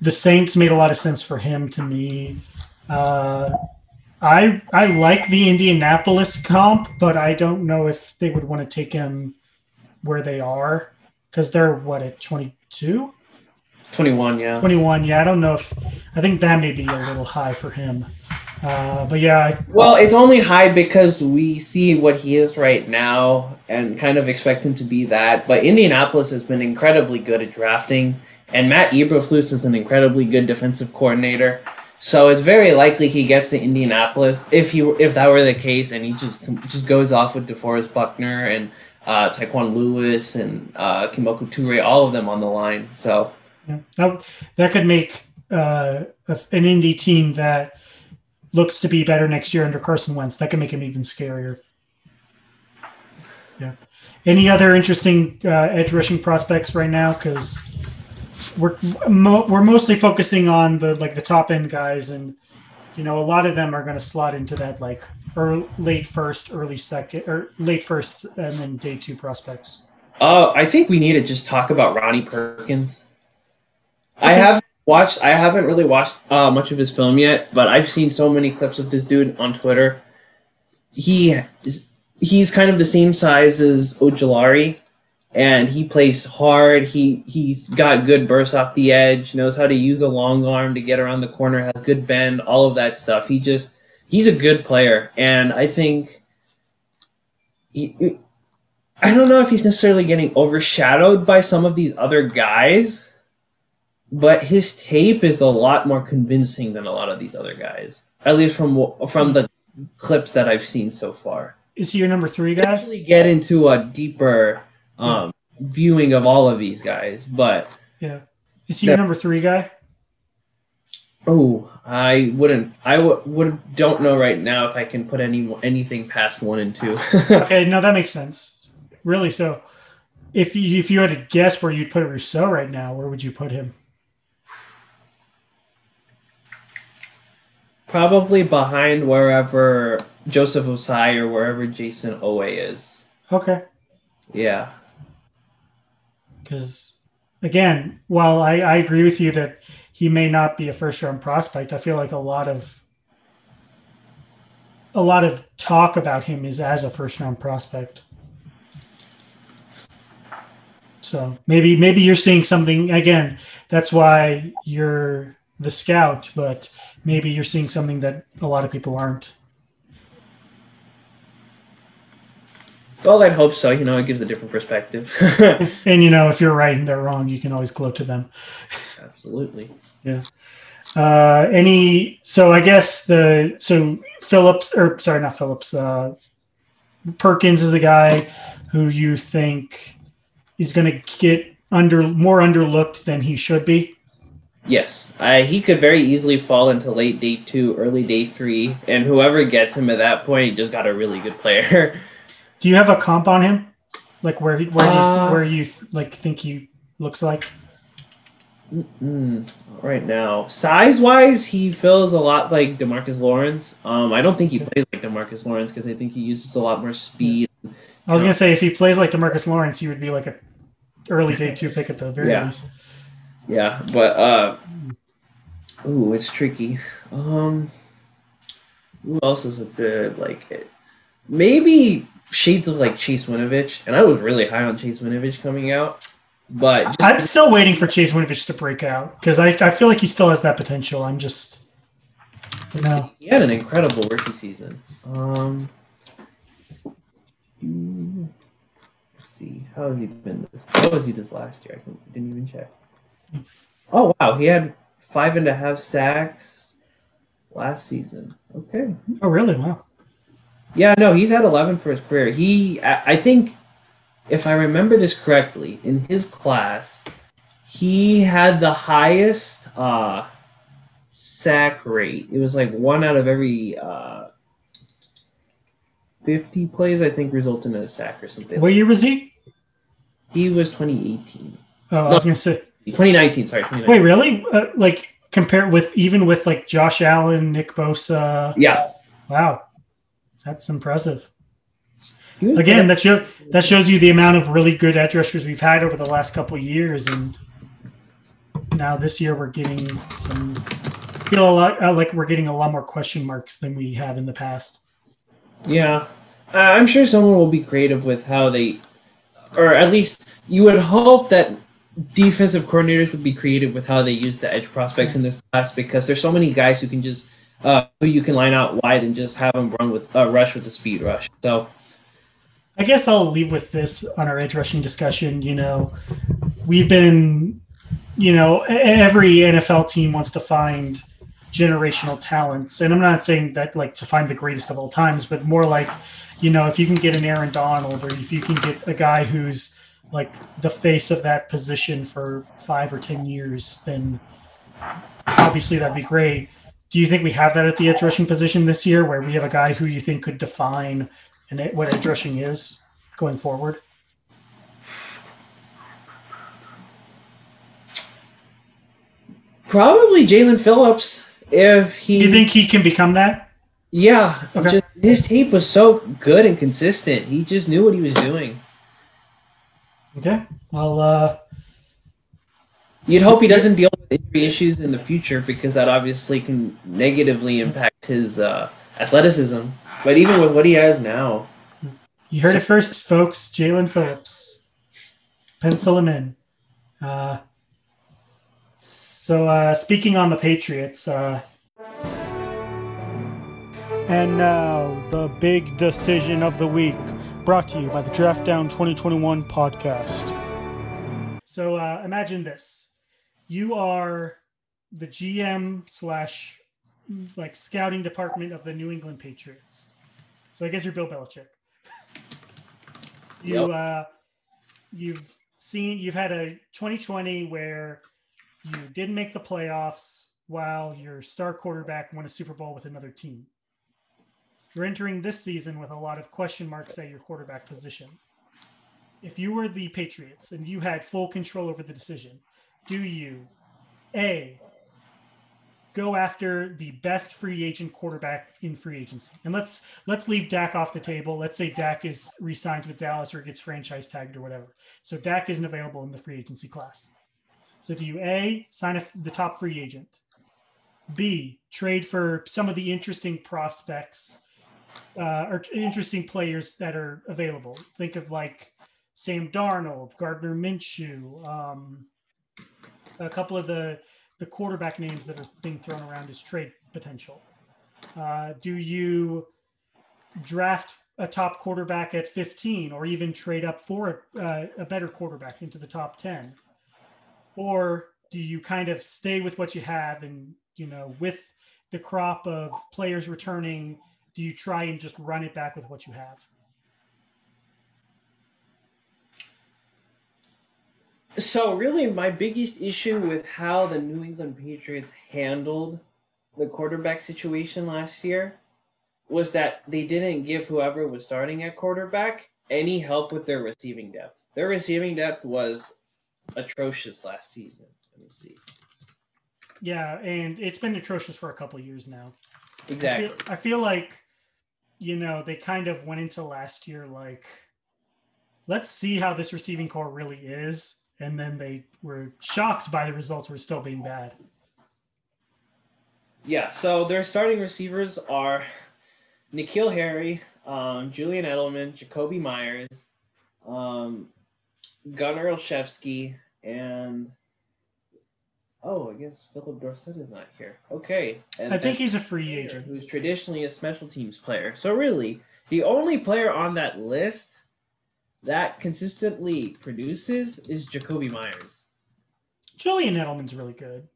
the Saints made a lot of sense for him to me. Uh, I I like the Indianapolis comp, but I don't know if they would want to take him where they are because they're what at twenty two. 21, yeah. 21, yeah. I don't know if I think that may be a little high for him. Uh, but yeah. I, well, it's only high because we see what he is right now and kind of expect him to be that. But Indianapolis has been incredibly good at drafting, and Matt Eberflus is an incredibly good defensive coordinator. So it's very likely he gets to Indianapolis if he if that were the case, and he just just goes off with DeForest Buckner and uh, Tyquan Lewis and uh, Kemoko Turay, all of them on the line. So yeah, that that could make uh, an indie team that looks to be better next year under Carson Wentz. That could make him even scarier. Yeah. Any other interesting uh, edge rushing prospects right now? Because we're mo- we're mostly focusing on the like the top end guys, and you know a lot of them are going to slot into that like early, late first, early second, or late first, and then day two prospects. Uh, I think we need to just talk about Ronnie Perkins. Okay. I have watched. I haven't really watched uh, much of his film yet, but I've seen so many clips of this dude on Twitter. He is, he's kind of the same size as Ojulari, and he plays hard. He he's got good bursts off the edge. Knows how to use a long arm to get around the corner. Has good bend. All of that stuff. He just he's a good player, and I think. He, I don't know if he's necessarily getting overshadowed by some of these other guys, but his tape is a lot more convincing than a lot of these other guys. At least from from the clips that I've seen so far. Is he your number three guy? Actually, get into a deeper um, viewing of all of these guys, but yeah, is he that, your number three guy? Oh, I wouldn't. I w- would don't know right now if I can put any anything past one and two. okay, no, that makes sense. Really, so if you, if you had to guess where you'd put Rousseau right now, where would you put him? Probably behind wherever Joseph Ossai or wherever Jayson Oweh is. Okay. Yeah. Because, again, while I, I agree with you that he may not be a first round prospect, I feel like a lot of a lot of talk about him is as a first round prospect. So maybe maybe you're seeing something again. That's why you're the scout, but maybe you're seeing something that a lot of people aren't. Well, I'd hope so. You know, it gives a different perspective. and you know, if you're right and they're wrong, you can always go to them. Absolutely. Yeah. Uh, any? So I guess the so Phillips or sorry, not Phillips. Uh, Perkins is a guy who you think is going to get under more underlooked than he should be. Yes, uh, he could very easily fall into late day two, early day three, and whoever gets him at that point just got a really good player. Do you have a comp on him? Like where he, where uh, you where you like think he looks like? right now, size wise, he feels a lot like Demarcus Lawrence. Um, I don't think he plays like Demarcus Lawrence because I think he uses a lot more speed. I was gonna say if he plays like Demarcus Lawrence, he would be like a early day two pick at the very yeah. least. Yeah, but uh, ooh, it's tricky. Um, who else is a good like? Maybe shades of like Chase Winovich, and I was really high on Chase Winovich coming out. But just, I'm still waiting for Chase Winovich to break out because I, I feel like he still has that potential. I'm just you know. He had an incredible rookie season. Um, let's see how has he been this? How was he this last year? I didn't even check. Oh wow, he had five and a half sacks last season. Okay. Oh really? Wow. Yeah, no, he's had 11 for his career. He, I think, if I remember this correctly, in his class, he had the highest uh, sack rate. It was like one out of every uh, 50 plays, I think, result in a sack or something. What year was he? He was 2018. Oh, I was going to say. 2019, sorry. 2019. Wait, really? Uh, like, compare with, even with like Josh Allen, Nick Bosa? Yeah. Wow. That's impressive. Again, that show that shows you the amount of really good edge rushers we've had over the last couple years, and now this year we're getting some feel a lot uh, like we're getting a lot more question marks than we have in the past. Yeah, I'm sure someone will be creative with how they, or at least you would hope that defensive coordinators would be creative with how they use the edge prospects in this class because there's so many guys who can just uh, who you can line out wide and just have them run with uh, rush with the speed rush. So, I guess I'll leave with this on our edge rushing discussion. You know, we've been, you know, every NFL team wants to find generational talents, and I'm not saying that like to find the greatest of all times, but more like, you know, if you can get an Aaron Donald or if you can get a guy who's like the face of that position for five or ten years, then obviously that'd be great do you think we have that at the edge rushing position this year, where we have a guy who you think could define and what edge rushing is going forward? Probably Jaelan Phillips. If he, do you think he can become that? Yeah, okay. just, his tape was so good and consistent. He just knew what he was doing. Okay, well, uh, You'd hope he doesn't deal with injury issues in the future because that obviously can negatively impact his uh, athleticism. But even with what he has now, you heard it first, folks. Jaelan Phillips, pencil him in. Uh, so uh, speaking on the Patriots, uh, and now the big decision of the week, brought to you by the Draft Down 2021 podcast. So uh, imagine this you are the GM slash like scouting department of the New England Patriots. So I guess you're Bill Belichick. you yep. uh, you've seen you've had a 2020 where you didn't make the playoffs while your star quarterback won a Super Bowl with another team. You're entering this season with a lot of question marks at your quarterback position. If you were the Patriots and you had full control over the decision, do you a go after the best free agent quarterback in free agency? And let's let's leave Dak off the table. Let's say Dak is re-signed with Dallas or gets franchise tagged or whatever. So Dak isn't available in the free agency class. So do you A sign a, the top free agent? B trade for some of the interesting prospects uh, or interesting players that are available. Think of like Sam Darnold, Gardner Minshew, um, a couple of the the quarterback names that are being thrown around as trade potential. Uh, do you draft a top quarterback at 15 or even trade up for uh, a better quarterback into the top 10? Or do you kind of stay with what you have and, you know, with the crop of players returning, do you try and just run it back with what you have? So, really, my biggest issue with how the New England Patriots handled the quarterback situation last year was that they didn't give whoever was starting at quarterback any help with their receiving depth. Their receiving depth was atrocious last season. Let me see. Yeah, and it's been atrocious for a couple years now. Exactly. I feel, I feel like, you know, they kind of went into last year like, let's see how this receiving core really is and then they were shocked by the results were still being bad. Yeah, so their starting receivers are N'Keal Harry, um, Julian Edelman, Jakobi Meyers, um, Gunnar Olszewski, and oh, I guess Phillip Dorsett is not here. Okay, and I think he's a free agent who's traditionally a special teams player. So really, the only player on that list that consistently produces is Jakobi Meyers. Julian Edelman's really good.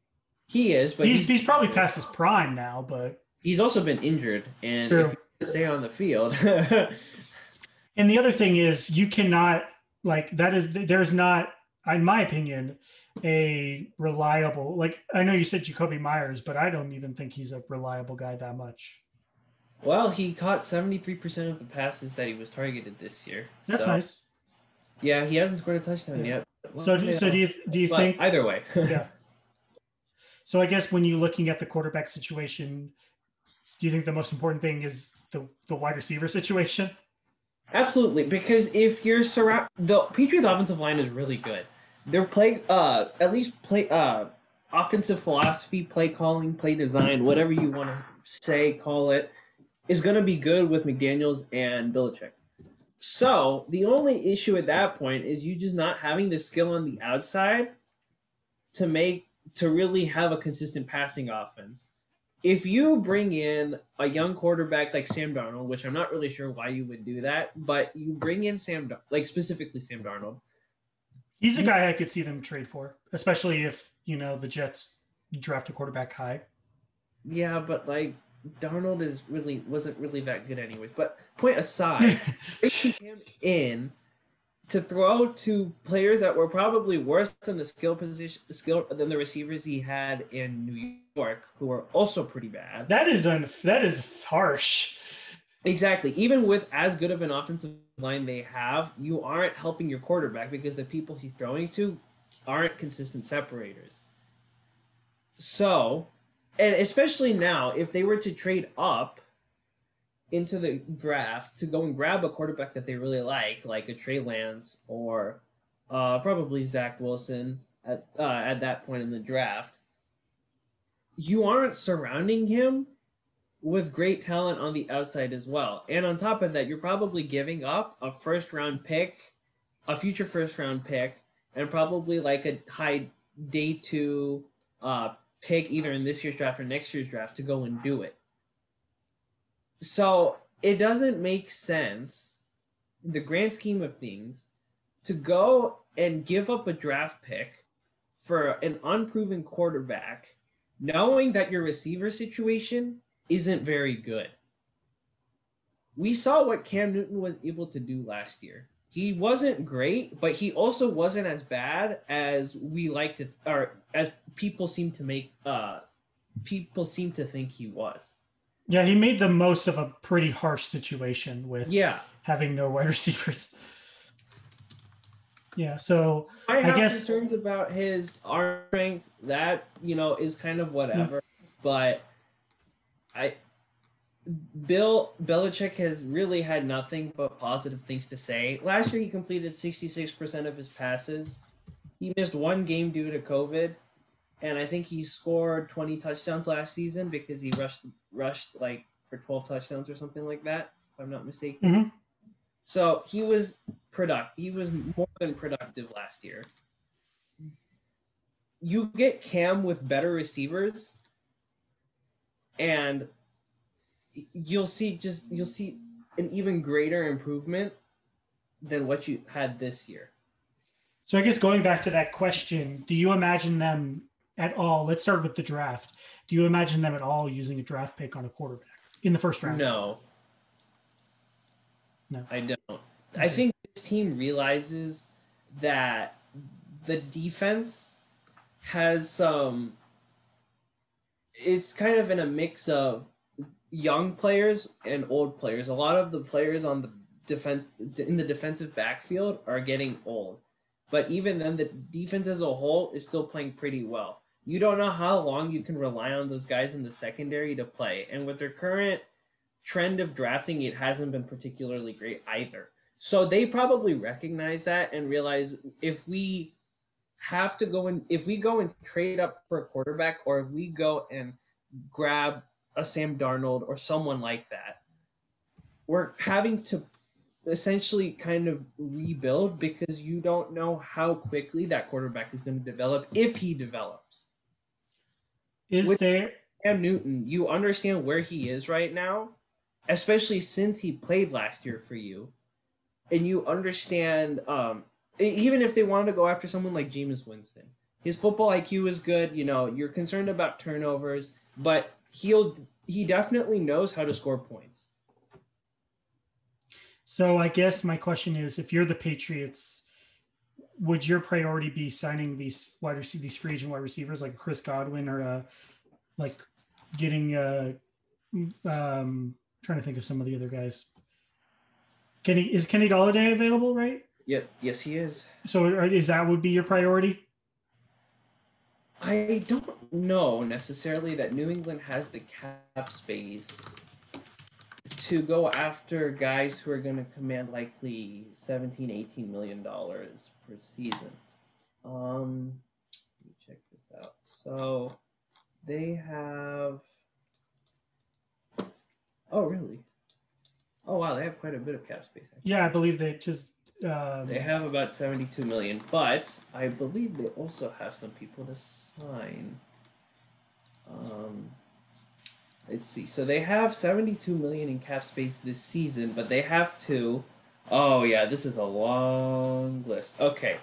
He is, but he's, he's, he's probably past his prime now. But he's also been injured, and True. if he stay on the field. and the other thing is, you cannot like that is there's not, in my opinion, a reliable like I know you said Jakobi Meyers, but I don't even think he's a reliable guy that much. Well, he caught 73% of the passes that he was targeted this year. That's so. nice. Yeah, he hasn't scored a touchdown yeah. yet. Well, so, do, so do you do you but think either way? yeah. So I guess when you're looking at the quarterback situation, do you think the most important thing is the the wide receiver situation? Absolutely, because if you're surround the Patriots offensive line is really good. They're play uh at least play uh offensive philosophy, play calling, play design, whatever you want to say, call it is going to be good with McDaniels and Belichick. So the only issue at that point is you just not having the skill on the outside to make to really have a consistent passing offense. If you bring in a young quarterback like Sam Darnold, which I'm not really sure why you would do that, but you bring in Sam, like specifically Sam Darnold. He's a guy I could see them trade for, especially if you know the Jets draft a quarterback high. Yeah, but like Darnold is really wasn't really that good anyways. But point aside, bringing him in to throw to players that were probably worse than the skill position skill than the receivers he had in New York, who were also pretty bad. That is un, that is harsh. Exactly. Even with as good of an offensive line they have, you aren't helping your quarterback because the people he's throwing to aren't consistent separators. So and especially now, if they were to trade up into the draft to go and grab a quarterback that they really like, like a Trey Lance or uh, probably Zach Wilson at uh, at that point in the draft, you aren't surrounding him with great talent on the outside as well. And on top of that, you're probably giving up a first round pick, a future first round pick, and probably like a high day two uh, pick either in this year's draft or next year's draft to go and do it. So it doesn't make sense, in the grand scheme of things, to go and give up a draft pick for an unproven quarterback, knowing that your receiver situation isn't very good. We saw what Cam Newton was able to do last year he wasn't great, but he also wasn't as bad as we like to, or as people seem to make, uh, people seem to think he was. Yeah, he made the most of a pretty harsh situation with yeah having no wide receivers. Yeah, so I, have I guess concerns about his arm strength. That you know is kind of whatever, yeah. but I Bill Belichick has really had nothing but positive things to say. Last year, he completed 66% of his passes. He missed one game due to COVID, and I think he scored 20 touchdowns last season because he rushed rushed like for 12 touchdowns or something like that, if I'm not mistaken. Mm-hmm. So he was product. He was more than productive last year. you get Cam with better receivers, and you'll see just you'll see an even greater improvement than what you had this year. So I guess going back to that question, do you imagine them at all? Let's start with the draft. Do you imagine them at all using a draft pick on a quarterback in the first round? No. No. I don't. I think this team realizes that the defense has some it's kind of in a mix of young players and old players. A lot of the players on the defense in the defensive backfield are getting old. But even then the defense as a whole is still playing pretty well. You don't know how long you can rely on those guys in the secondary to play. And with their current trend of drafting, it hasn't been particularly great either. So they probably recognize that and realize if we have to go and if we go and trade up for a quarterback or if we go and grab a Sam Darnold or someone like that, we're having to essentially kind of rebuild because you don't know how quickly that quarterback is going to develop if he develops. Is With there Cam Newton, you understand where he is right now, especially since he played last year for you, and you understand um, even if they wanted to go after someone like Jameis Winston, his football IQ is good. You know, you're concerned about turnovers, but he'll he definitely knows how to score points. So I guess my question is, if you're the Patriots, would your priority be signing these wide receiver, these free agent wide receivers like Chris Godwin or uh, like getting uh, um, trying to think of some of the other guys. Kenny is Kenny Golladay available, right? Yeah, yes, he is. So is that would be your priority? I don't know necessarily that New England has the cap space to go after guys who are going to command likely 17 18 million dollars per season. Um let me check this out. So they have Oh, really? Oh wow, they have quite a bit of cap space. Actually. Yeah, I believe they just um, they have about 72 million, but I believe they also have some people to sign. Um, let's see. So they have 72 million in cap space this season, but they have to. Oh yeah, this is a long list. Okay.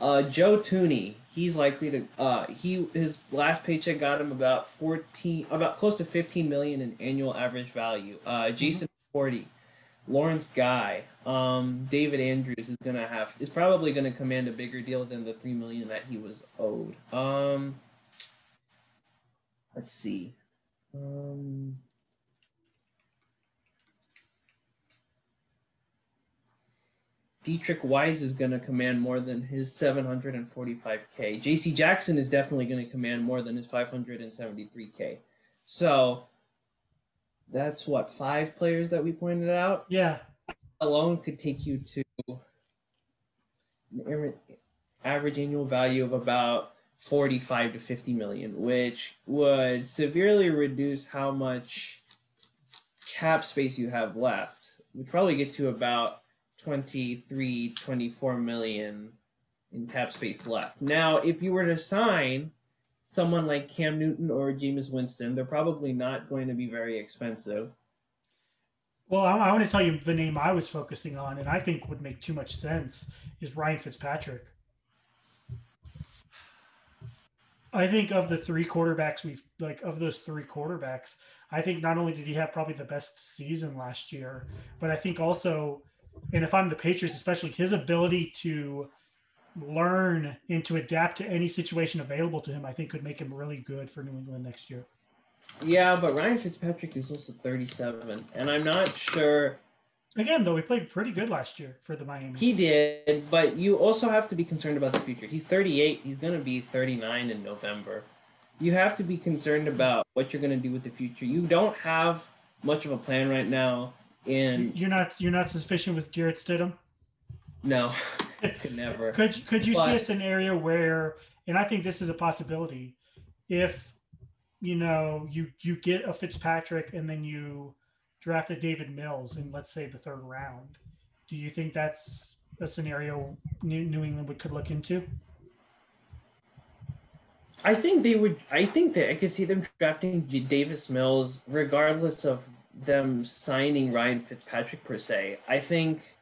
Uh, Joe Thuney, he's likely to. Uh, he his last paycheck got him about 14, about close to 15 million in annual average value. Uh, Jason mm-hmm. Forty Lawrence Guy, um, David Andrews is gonna have is probably gonna command a bigger deal than the three million that he was owed. Um, let's see. Um, Deatrich Wise is going to command more than his 745k. J.C. Jackson is definitely going to command more than his 573k. So that's what five players that we pointed out. Yeah, alone could take you to an average annual value of about 45 to 50 million, which would severely reduce how much cap space you have left. Would probably get to about 23, 24 million in cap space left. Now, if you were to sign someone like Cam Newton or Jameis Winston, they're probably not going to be very expensive. Well, I, I, want to tell you the name I was focusing on, and I think would make too much sense is Ryan Fitzpatrick. I think of the three quarterbacks we've like of those three quarterbacks, I think not only did he have probably the best season last year, but I think also, and if I'm the Patriots, especially his ability to learn and to adapt to any situation available to him, I think could make him really good for New England next year. Yeah, but Ryan Fitzpatrick is also 37, and I'm not sure. Again, though, he played pretty good last year for the Miami. He did, but you also have to be concerned about the future. He's 38. He's going to be 39 in November. You have to be concerned about what you're going to do with the future. You don't have much of a plan right now. And you're not you're not sufficient with Jarrett Stidham. No. could never. Could could you but, see a scenario where, and I think this is a possibility, if you know you you get a Fitzpatrick and then you draft a Davis Mills in let's say the third round, do you think that's a scenario New, New England would could look into? I think they would. I think that I could see them drafting Davis Mills, regardless of them signing Ryan Fitzpatrick per se. I think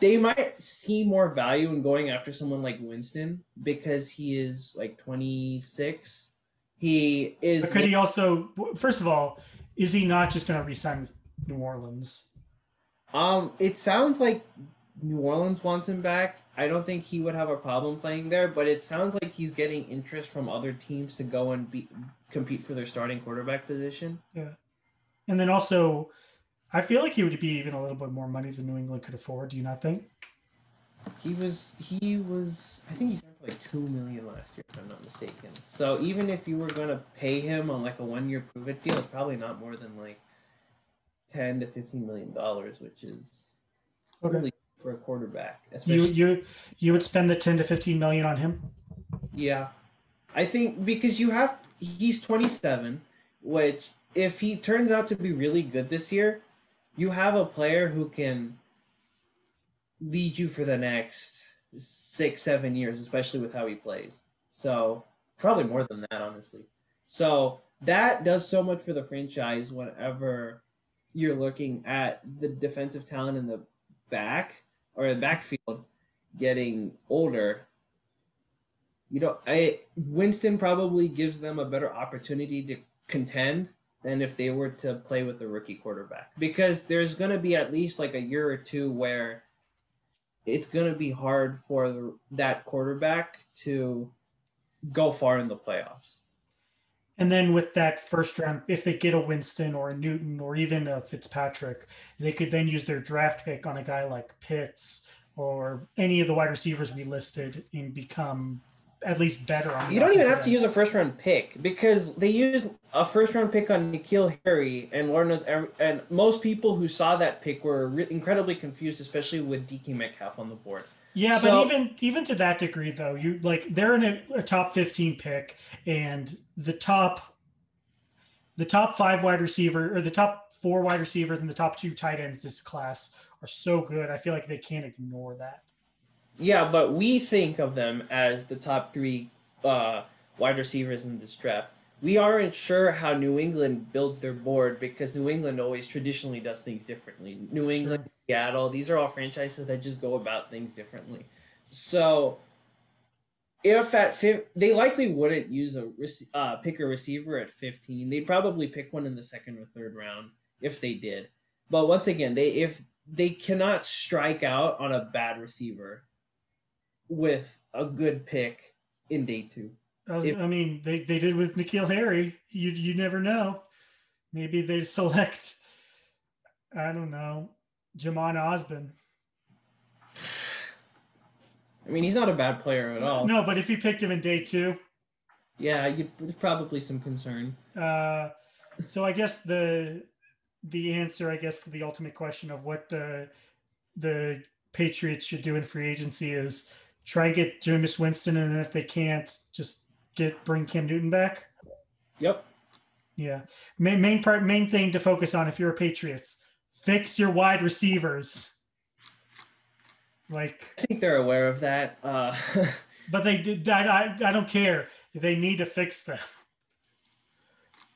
they might see more value in going after someone like Winston because he is like 26. He is. But could he also? First of all, is he not just going to resign with New Orleans? Um, it sounds like New Orleans wants him back. I don't think he would have a problem playing there, but it sounds like he's getting interest from other teams to go and be, compete for their starting quarterback position. Yeah. And then also, I feel like he would be even a little bit more money than New England could afford. Do you not think? He was he was I think he signed for like two million last year if I'm not mistaken. So even if you were gonna pay him on like a one year prove it deal, it's probably not more than like ten to fifteen million dollars, which is okay. really for a quarterback. You you you would spend the ten to fifteen million on him? Yeah, I think because you have he's twenty seven, which if he turns out to be really good this year, you have a player who can lead you for the next six seven years, especially with how he plays. So probably more than that, honestly. So that does so much for the franchise whenever you're looking at the defensive talent in the back or the backfield getting older, you know, I Winston probably gives them a better opportunity to contend than if they were to play with the rookie quarterback because there's going to be at least like a year or two where it's going to be hard for that quarterback to go far in the playoffs. And then with that first round, if they get a Winston or a Newton or even a Fitzpatrick, they could then use their draft pick on a guy like Pitts or any of the wide receivers we listed and become at least better on. You don't even have to use a first round pick because they used a first round pick on N'Keal Harry, and Lord knows, and most people who saw that pick were incredibly confused, especially with DK Metcalf on the board. Yeah, so, but even even to that degree, though, you like they're in a, a, top fifteen pick, and the top the top five wide receiver or the top four wide receivers and the top two tight ends this class are so good. I feel like they can't ignore that. Yeah, but we think of them as the top three uh, wide receivers in this draft we aren't sure how New England builds their board because New England always traditionally does things differently. New England, sure. Seattle, these are all franchises that just go about things differently. So, if at fi- they likely wouldn't use a uh, pick a receiver at 15, they'd probably pick one in the second or third round if they did. But once again, they if they cannot strike out on a bad receiver with a good pick in day two. I, was, if, I mean, they, they did with N'Keal Harry. You you never know. Maybe they select. I don't know, Jhamon Ausbon. I mean, he's not a bad player at all. No, but if you picked him in day two, yeah, you there's probably some concern. Uh, so I guess the the answer, I guess, to the ultimate question of what the the Patriots should do in free agency is try and get Jameis Winston, and if they can't, just get bring Cam Newton back? Yep. Yeah. Main main part main thing to focus on if you're a Patriots, fix your wide receivers. Like I think they're aware of that. Uh but they did I, I I don't care. They need to fix them.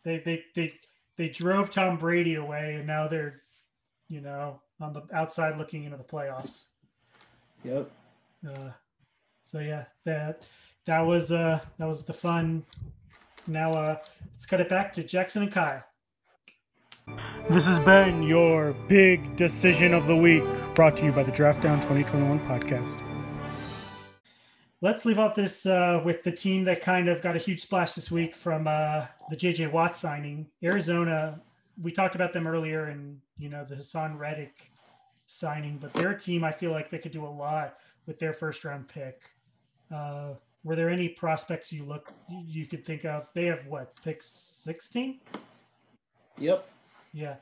They they they they drove Tom Brady away and now they're you know on the outside looking into the playoffs. Yep. Uh, so yeah, that that was uh that was the fun. Now uh let's cut it back to Jackson and Kyle. This has been your big decision of the week, brought to you by the Draft Down 2021 podcast. Let's leave off this uh, with the team that kind of got a huge splash this week from uh, the JJ Watt signing. Arizona, we talked about them earlier, and you know the Haason Reddick signing, but their team, I feel like they could do a lot with their first round pick. Uh, were there any prospects you look you could think of? They have what pick sixteen? Yep. Yeah,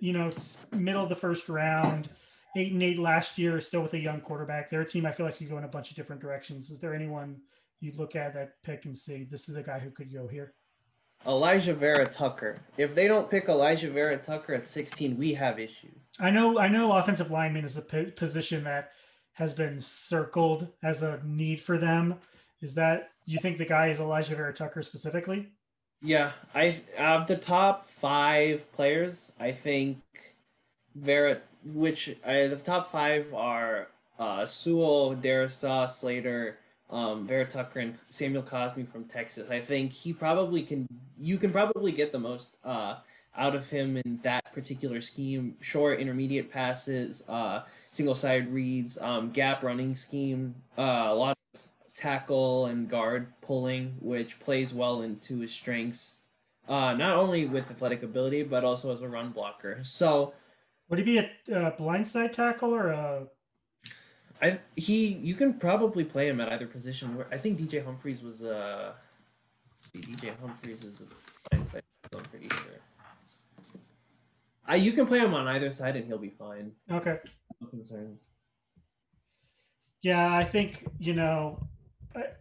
you know, it's middle of the first round. Eight and eight last year, still with a young quarterback. Their team, I feel like, could go in a bunch of different directions. Is there anyone you look at that pick and see this is a guy who could go here? Alijah Vera Tucker. If they don't pick Alijah Vera Tucker at 16, we have issues. I know. I know. Offensive lineman is a position that has been circled as a need for them. Is that you think the guy is Alijah Vera Tucker specifically? Yeah, I of the top five players, I think Vera, which I, the top five are uh, Sewell, Darrisaw, Slater, um, Vera Tucker, and Samuel Cosmi from Texas. I think he probably can. You can probably get the most uh, out of him in that particular scheme. Short, intermediate passes, uh, single side reads, um, gap running scheme, uh, a lot of tackle and guard pulling, which plays well into his strengths. Uh, not only with athletic ability, but also as a run blocker. So, would he be a uh, blindside tackle or a? I he you can probably play him at either position. Where I think DJ Humphries was uh, see DJ Humphries is a blindside. I'm pretty sure. Uh, you can play him on either side and he'll be fine. Okay. Concerns. Yeah, I think you know,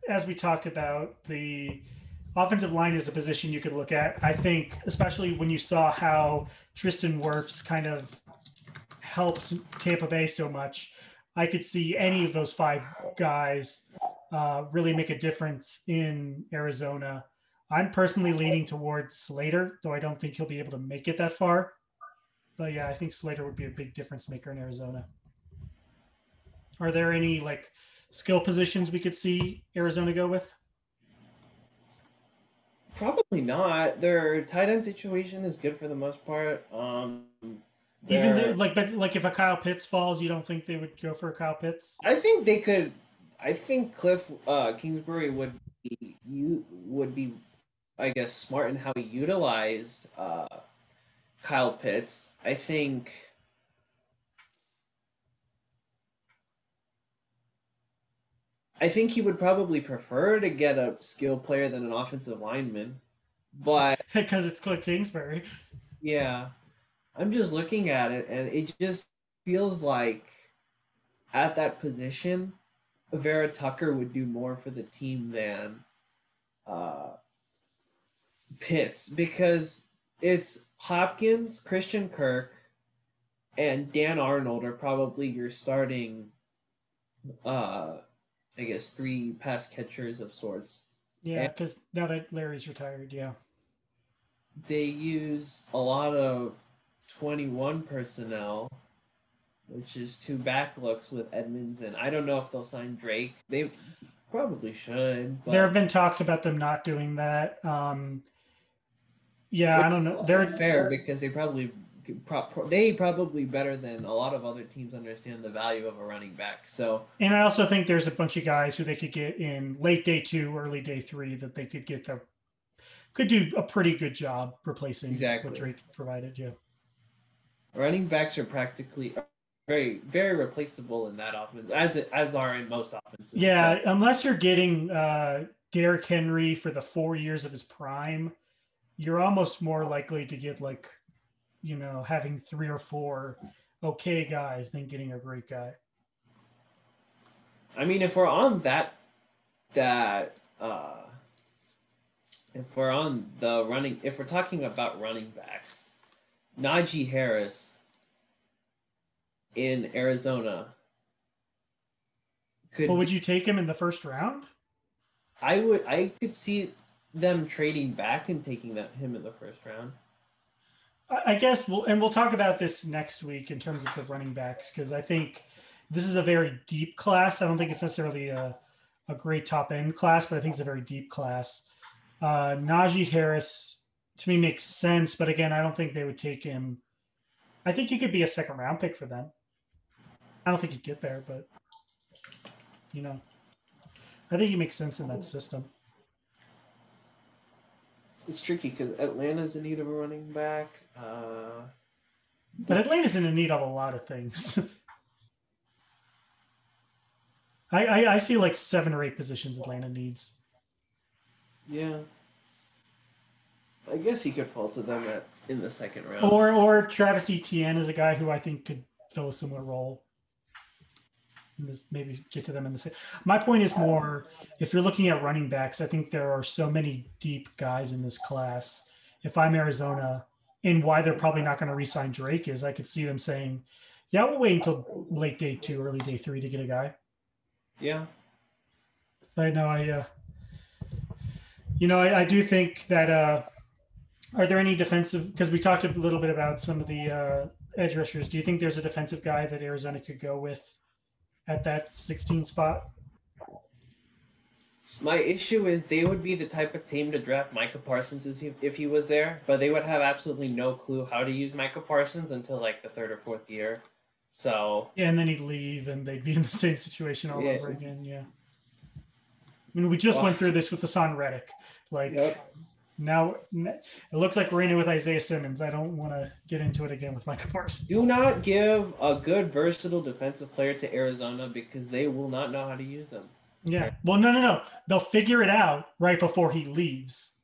as we talked about, the offensive line is a position you could look at. I think, especially when you saw how Tristan Wirfs kind of helped Tampa Bay so much, I could see any of those five guys uh, really make a difference in Arizona. I'm personally leaning towards Slater, though I don't think he'll be able to make it that far. But yeah, I think Slater would be a big difference maker in Arizona. Are there any like skill positions we could see Arizona go with? Probably not. Their tight end situation is good for the most part. Um, even though, like, but like if a Kyle Pitts falls, you don't think they would go for a Kyle Pitts? I think they could. I think Cliff uh, Kingsbury would be you would be, I guess, smart in how he utilized uh, Kyle Pitts. I think. I think he would probably prefer to get a skill player than an offensive lineman, but because it's Cliff Kingsbury. Yeah, I'm just looking at it, and it just feels like at that position, Vera Tucker would do more for the team than uh, Pitts because it's Hopkins, Christian Kirk, and Dan Arnold are probably your starting, uh, I guess, three pass catchers of sorts. Yeah, because now that Larry's retired, yeah. They use a lot of 21 personnel, which is two back looks with Edmonds, and I don't know if they'll sign Drake. They probably should. But... There have been talks about them not doing that. Um, yeah, I don't know. They're fair because they probably they probably better than a lot of other teams understand the value of a running back. So, and I also think there's a bunch of guys who they could get in late day two, early day three that they could get their could do a pretty good job replacing exactly. what Drake provided. Yeah, running backs are practically very very replaceable in that offense, as it, as are in most offenses. Yeah, but, unless you're getting uh, Derrick Henry for the four years of his prime you're almost more likely to get like, you know, having three or four okay guys than getting a great guy. I mean, if we're on that, that, uh, if we're on the running, if we're talking about running backs, Najee Harris in Arizona. Could well, would you take him in the first round? I would. I could see them trading back and taking that him in the first round. I guess we'll and we'll talk about this next week in terms of the running backs because I think this is a very deep class. I don't think it's necessarily a, a great top end class, but I think it's a very deep class. Uh, Najee Harris to me makes sense, but again, I don't think they would take him. I think he could be a second round pick for them. I don't think he'd get there, but you know, I think he makes sense in that system. It's tricky because Atlanta's in need of a running back. Uh, but Atlanta's in need of a lot of things. I, I, I see like seven or eight positions Atlanta needs. Yeah. I guess he could fall to them at in the second round. Or or Travis Etienne is a guy who I think could fill a similar role maybe get to them in the same. My point is more if you're looking at running backs, I think there are so many deep guys in this class. If I'm Arizona, and why they're probably not going to re-sign Drake is I could see them saying, "Yeah, we'll wait until late day two, early day three to get a guy." Yeah, I know. I uh, You know, I, I do think that. Uh, are there any defensive? Because we talked a little bit about some of the uh, edge rushers. Do you think there's a defensive guy that Arizona could go with at that 16 spot? My issue is they would be the type of team to draft Micah Parsons if he was there, but they would have absolutely no clue how to use Micah Parsons until like the third or fourth year. So yeah, and then he'd leave, and they'd be in the same situation all Yeah. over again. Yeah. I mean, we just Well- went through this with the Son Reddick. Like Yep. Now, it looks like we're in it with Isaiah Simmons. I don't want to get into it again with Michael Parsons. do not give a good versatile defensive player to Arizona because they will not know how to use them. Yeah. Well, no, no, no. They'll figure it out right before he leaves.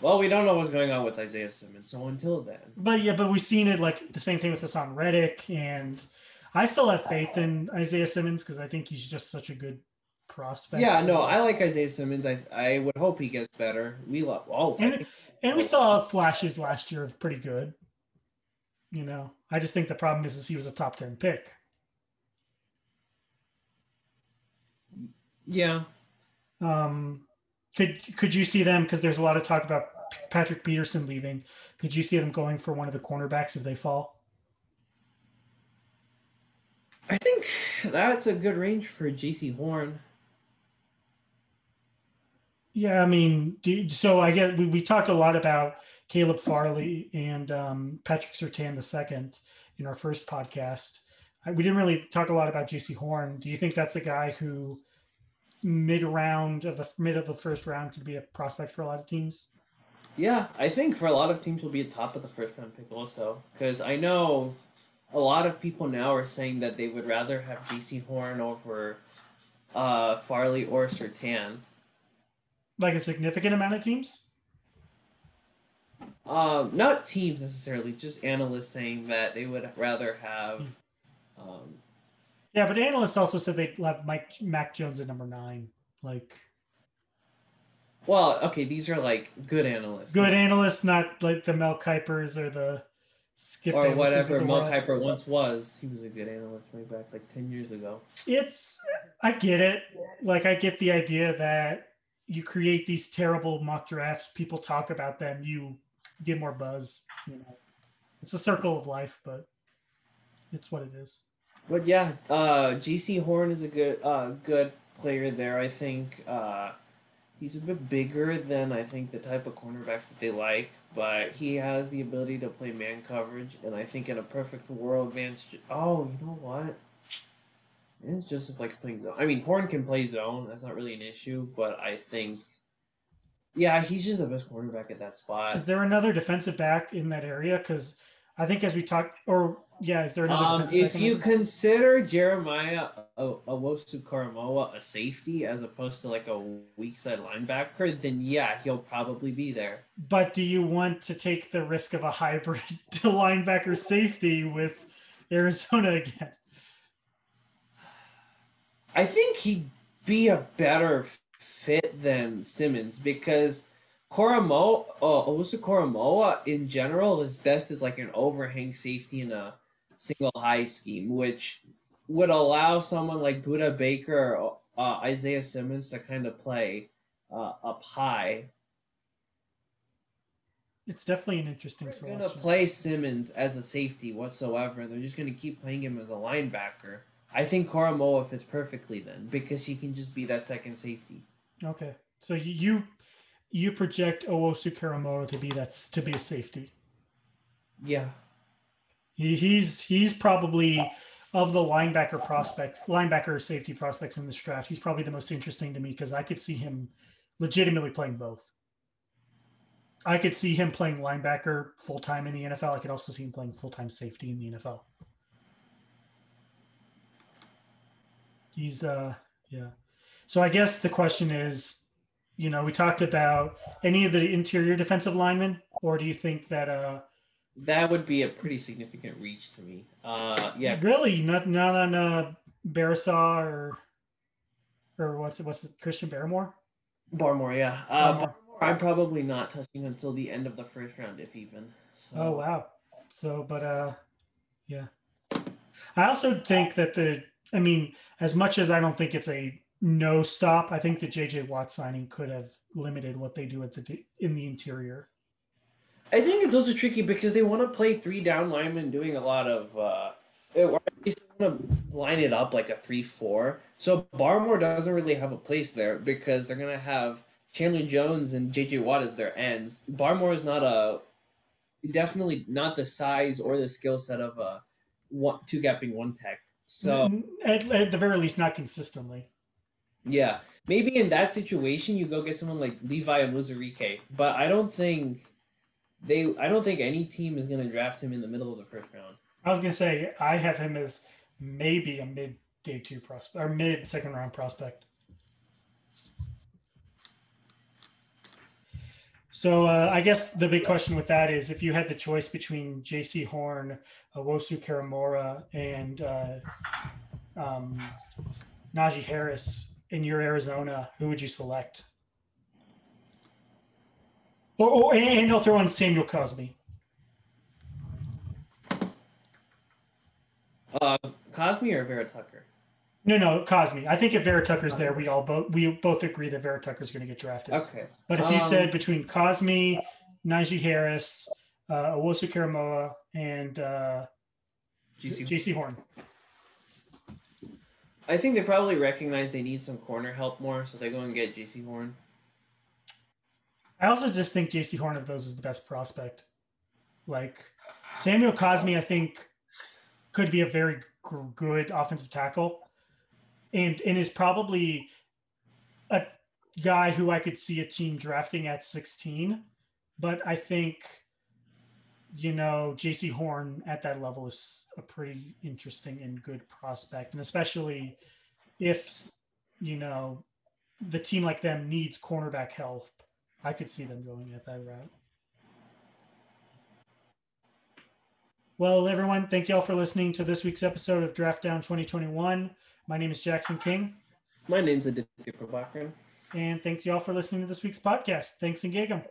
Well, we don't know what's going on with Isaiah Simmons, so until then. But yeah, but we've seen it like the same thing with Haason Reddick, and I still have faith in Isaiah Simmons because I think he's just such a good prospect. Yeah, no, I like Isaiah Simmons. I I would hope he gets better. We love. Oh, and and we saw flashes last year of pretty good. You know, I just think the problem is, is he was a top ten pick. yeah. Um, could could you see them because there's a lot of talk about Patrick Peterson leaving? Could you see them going for one of the cornerbacks if they fall? I think that's a good range for Jaycee Horn. Yeah, I mean, so I get we, we talked a lot about Caleb Farley and um, Patrick Surtain second in our first podcast. I, we didn't really talk a lot about Jaycee Horn. Do you think that's a guy who mid round of the mid of the first round could be a prospect for a lot of teams? Yeah, I think for a lot of teams will be a top of the first round pick also. Because I know a lot of people now are saying that they would rather have Jaycee Horn over uh, Farley or Sertan. Like a significant amount of teams? Um, not teams necessarily, just analysts saying that they would rather have. Um, Yeah, but analysts also said they'd have Mike Mac Jones at number nine. Like well, okay, these are like good analysts. good analysts, not like the Mel Kipers or the Skip or Baylesses whatever Mel world. Kiper once was. He was a good analyst way back like 10 years ago. it's i get it like i get the idea that you create these terrible mock drafts people talk about them you get more buzz you know it's a circle of life but it's what it is But yeah, uh, Jaycee Horn is a good uh, good player there. I think uh, he's a bit bigger than I think the type of cornerbacks that they like, but he has the ability to play man coverage. And I think in a perfect world, Vance. Oh, you know what? Vance just like playing zone. I mean, Horn can play zone. That's not really an issue, but I think. Yeah, he's just the best cornerback at that spot. is there another defensive back in that area because i think as we talked or yeah is there another Um, defensive if in you consider Jeremiah Owusu Koramoah a safety as opposed to like a weak side linebacker, then yeah, he'll probably be there. but do you want to take the risk of a hybrid to linebacker safety with arizona again I think he'd be a better fit than Simmons because Koramoah, uh, Owusu Koramoah in general is best as like an overhang safety in a single high scheme, which would allow someone like Budda Baker or uh, Isaiah Simmons to kind of play uh, up high. it's definitely an interesting They're gonna play Simmons as a safety whatsoever, and they're just gonna keep playing him as a linebacker. I think Koramoah fits perfectly then because he can just be that second safety. Okay, so you you, project Owusu Koramoah to be that's to be a safety. Yeah. He, he's he's probably of the linebacker prospects, linebacker safety prospects in this draft. He's probably the most interesting to me because I could see him legitimately playing both. I could see him playing linebacker full time in the NFL. I could also see him playing full time safety in the NFL. He's uh yeah. So I guess the question is, you know, we talked about any of the interior defensive linemen, or do you think that uh That would be a pretty significant reach to me. Uh, yeah, really not not on uh Barisaw or or what's it what's it Christian Barrymore? Barmore. Yeah, uh, Barmore. Barmore, I'm probably not touching until the end of the first round, if even. So. Oh wow. So but uh yeah. I also think that the I mean, as much as I don't think it's a no stop. I think the JJ Watt signing could have limited what they do at the in the interior. I think it's also tricky because they want to play three down linemen doing a lot of uh at least they want to line it up like a three four. So Barmore doesn't really have a place there because they're gonna have Chandler Jones and JJ Watt as their ends. Barmore is not a definitely not the size or the skill set of a one two gapping one tech. So mm-hmm. at, at the very least, not consistently. Yeah, maybe in that situation you go get someone like Levi Onwuzurike, but I don't think they. I don't think any team is going to draft him in the middle of the first round. I was going to say I have him as maybe a mid day two prospect or mid second round prospect. So uh, I guess the big question with that is if you had the choice between Jaycee Horn, Wosu Koramoah, and uh, um, Najee Harris in your Arizona, who would you select? Or and I'll throw in Samuel Cosby. Uh, Cosmi or Vera Tucker? No, no, Cosmi. I think if Vera Tucker's there, we all both we both agree that Vera Tucker's going to get drafted. Okay. But if you Um, said between Cosmi, Najee Harris, uh, Owusu Koramoah, and uh, GC. Jaycee Horn, I think they probably recognize they need some corner help more, so they go and get Jaycee Horn. I also just think Jaycee Horn of those is the best prospect. Like Samuel Cosmi, I think could be a very g- good offensive tackle, and and is probably a guy who I could see a team drafting at 16. But I think you know Jaycee Horn at that level is a pretty interesting and good prospect, and especially if you know the team like them needs cornerback help. I could see them going at that route. Well, everyone, thank you all for listening to this week's episode of Draft Down 2021. My name is Jackson King, My name's Aditya Prabhakaran. and thanks you all for listening to this week's podcast. Thanks and gig 'em.